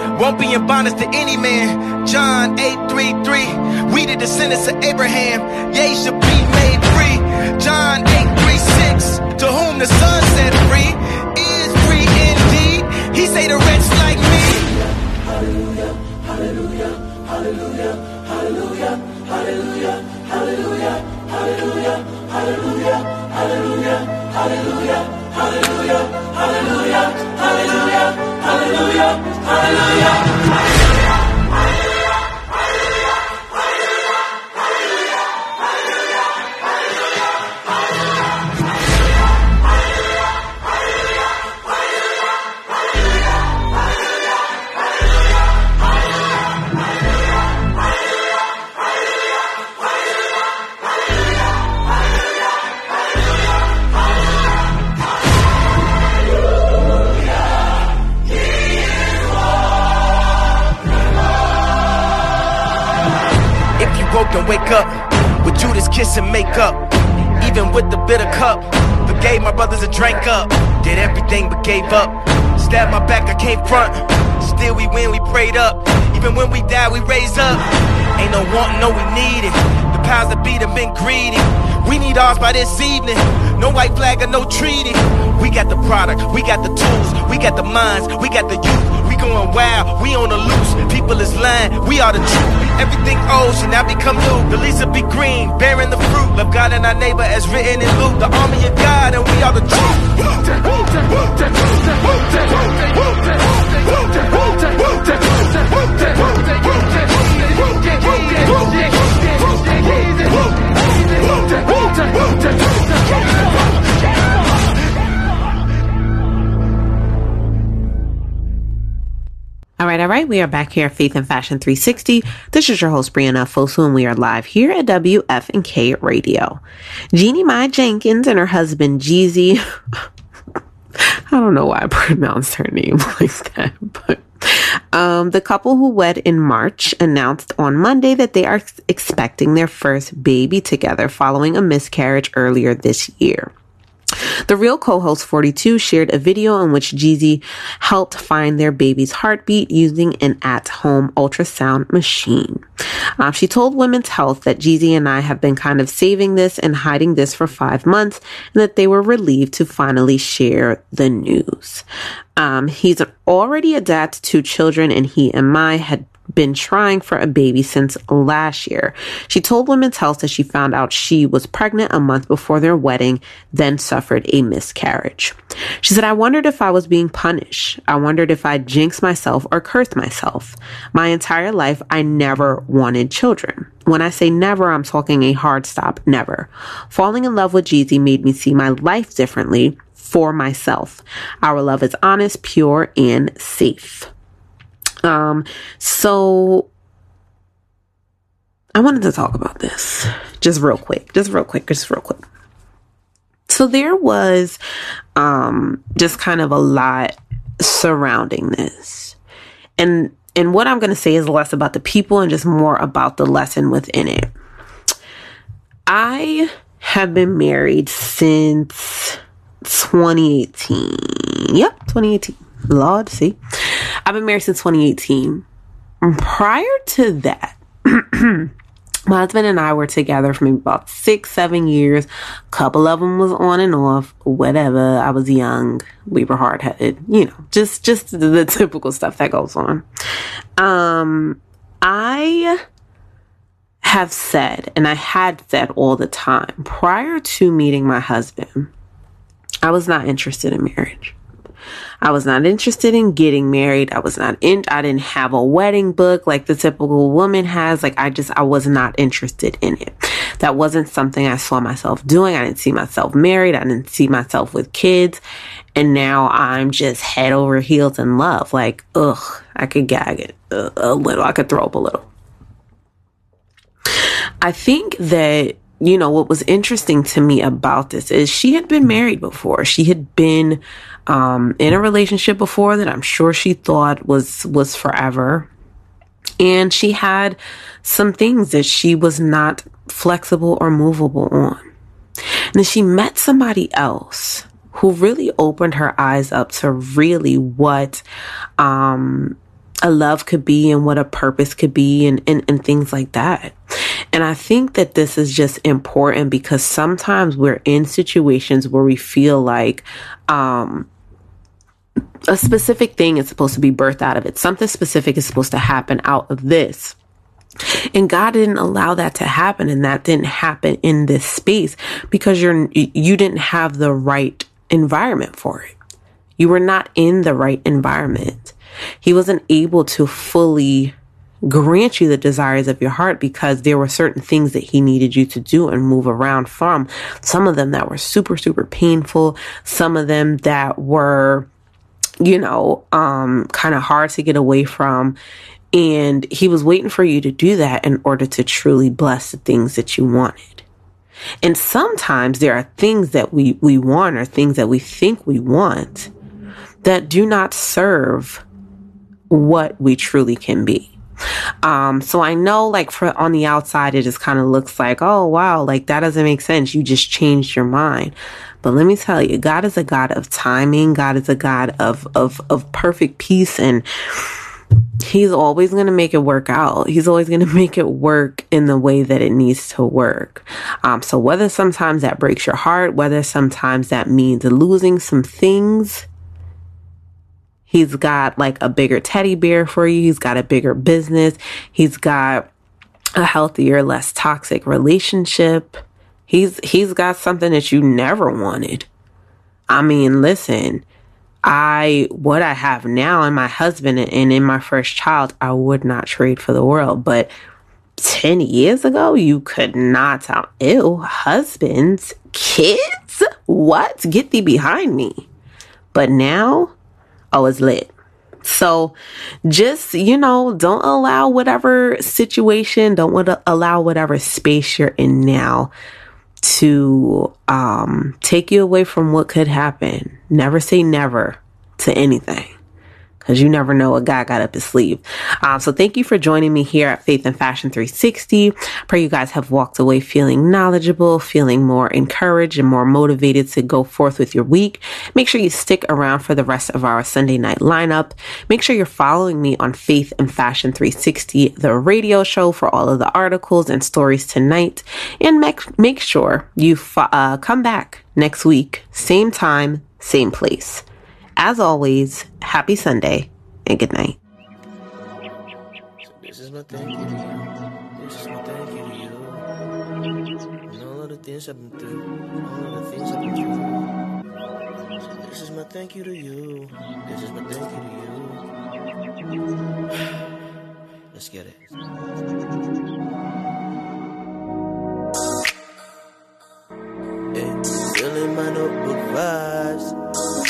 Won't be in bondage to any man. John 8:33. We the descendants of Abraham. Yea, should be made free. John 8:36. To whom the Son set free is free indeed. He say the wretch like me. Hallelujah, hallelujah, hallelujah, hallelujah, hallelujah, hallelujah, hallelujah, hallelujah, hallelujah, hallelujah, hallelujah, hallelujah, hallelujah, hallelujah, hallelujah. And wake up with Judas kiss and make up, even with the bitter cup, forgave my brothers and drank up, did everything but gave up. Stabbed my back, I came front. Still we win, we prayed up. Even when we die, we raise up. Ain't no wanting, no we need it. The powers that be them been greedy. We need ours by this evening. No white flag or no treaty. We got the product, we got the tools, we got the minds, we got the youth. Going wild, we on the loose. People is lying, we are the truth. Everything old should now become new. The leaves will be green, bearing the fruit. Love God and our neighbor as written in Luke. The army of God, and we are the All right, all right. We are back here at Faith and Fashion 360. This is your host, Brianna Fosu, and we are live here at WFNK Radio. Jeannie Mai Jenkins and her husband, Jeezy. I don't know why I pronounced her name like that, but um, the couple who wed in March announced on Monday that they are ex- expecting their first baby together following a miscarriage earlier this year. The Real co-host 42 shared a video in which Jeezy helped find their baby's heartbeat using an at-home ultrasound machine. Um, she told Women's Health that Jeezy and I have been kind of saving this and hiding this for five months and that they were relieved to finally share the news. Um, he's already a dad to two children and he and Mai had been trying for a baby since last year. She told Women's Health that she found out she was pregnant a month before their wedding, then suffered a miscarriage. She said, I wondered if I was being punished. I wondered if I jinxed myself or cursed myself. My entire life, I never wanted children. When I say never, I'm talking a hard stop, never. Falling in love with Jeezy made me see my life differently for myself. Our love is honest, pure, and safe. Um, so I wanted to talk about this just real quick, just real quick, just real quick. So there was um just kind of a lot surrounding this. And and what I'm going to say is less about the people and just more about the lesson within it. I have been married since 2018. Yep, 2018. Lord, see. I've been married since 2018. Prior to that, my husband and I were together for maybe about six, seven years. A couple of them was on and off, whatever. I was young. We were hard headed, you know, just, just the, the typical stuff that goes on. Um, I have said, and I had said all the time prior to meeting my husband, I was not interested in marriage. I was not interested in getting married. I was not in, I didn't have a wedding book like the typical woman has. Like I just, I was not interested in it. That wasn't something I saw myself doing. I didn't see myself married. I didn't see myself with kids. And now I'm just head over heels in love. Like, ugh, I could gag it a, a little. I could throw up a little. I think that you know, what was interesting to me about this is she had been married before. She had been um, in a relationship before that I'm sure she thought was was forever. And she had some things that she was not flexible or movable on. And then she met somebody else who really opened her eyes up to really what um, a love could be and what a purpose could be and, and, and things like that. And I think that this is just important because sometimes we're in situations where we feel like, um, a specific thing is supposed to be birthed out of it. Something specific is supposed to happen out of this. And God didn't allow that to happen and that didn't happen in this space because you're you didn't have the right environment for it. You were not in the right environment. He wasn't able to fully grant you the desires of your heart because there were certain things that he needed you to do and move around from. Some of them that were super, super painful. Some of them that were, you know, um, kind of hard to get away from. And he was waiting for you to do that in order to truly bless the things that you wanted. And sometimes there are things that we, we want or things that we think we want that do not serve what we truly can be. Um, so I know like for on the outside, it just kind of looks like, oh wow, like that doesn't make sense. You just changed your mind. But let me tell you, God is a God of timing. God is a God of, of, of perfect peace and he's always going to make it work out. He's always going to make it work in the way that it needs to work. Um, so whether sometimes that breaks your heart, whether sometimes that means losing some things, He's got like a bigger teddy bear for you. He's got a bigger business. He's got a healthier, less toxic relationship. He's he's got something that you never wanted. I mean, listen, I what I have now in my husband and in my first child, I would not trade for the world. But 10 years ago, you could not tell. Ew, husbands, kids? What? Get thee behind me. But now, oh, it's lit. So just, you know, don't allow whatever situation, don't want to allow whatever space you're in now to um, take you away from what could happen. Never say never to anything because you never know what guy got up his sleeve. Um, so thank you for joining me here at Faith and Fashion 360. Pray you guys have walked away feeling knowledgeable, feeling more encouraged and more motivated to go forth with your week. Make sure you stick around for the rest of our Sunday night lineup. Make sure you're following me on Faith and Fashion 360, the radio show for all of the articles and stories tonight. And make, make sure you fo- uh, come back next week, same time, same place. As always, happy Sunday and good night. This is my thank you to you. This is my thank you to you. And all of the things I've been through. All of the things I've been through. This is my thank you to you. This is my thank you to you. Let's get it. Hey, feeling my notebook vibes.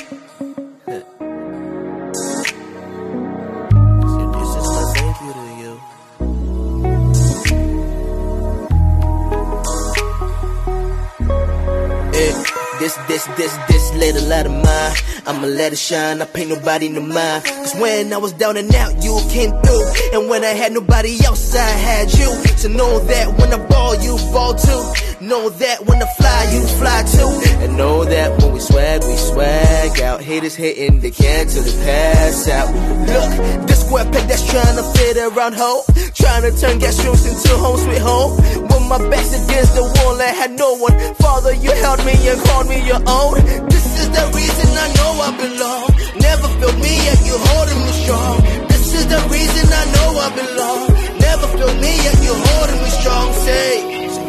This, this, this, this little light of mine. I'ma let it shine. I paint nobody no mind. Cause when I was down and out, you came through. And when I had nobody else, I had you. So know that when I ball, you ball too. Know that when I fly, you fly too. And know that when we swag, we swag out. Haters hitting the can't till they pass out. Look, that's trying to fit around hoe. Trying to turn gas rooms into home sweet home. With my backs against the wall, I had no one. Father, you held me and called me your own. This is the reason I know I belong. Never feel me yet you holding me strong. This is the reason I know I belong. Never feel me yet you holding me strong. Say,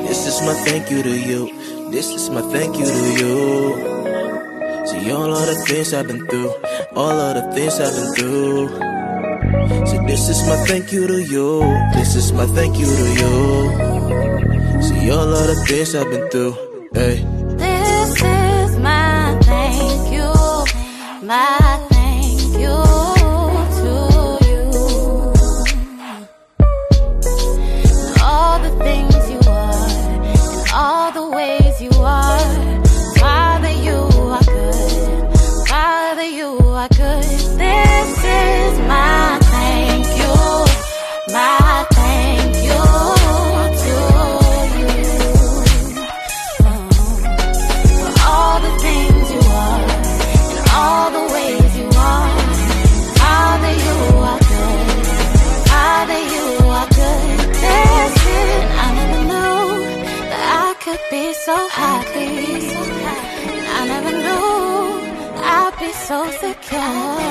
this is my thank you to you. This is my thank you to you. See all of the things I've been through, all of the things I've been through. See this is my thank you to you. This is my thank you to you. See all of the things I've been through. Hey. This is my thank you, my thank you to you. All the things you are, all the ways you are. So happy. I never knew I'd be so secure.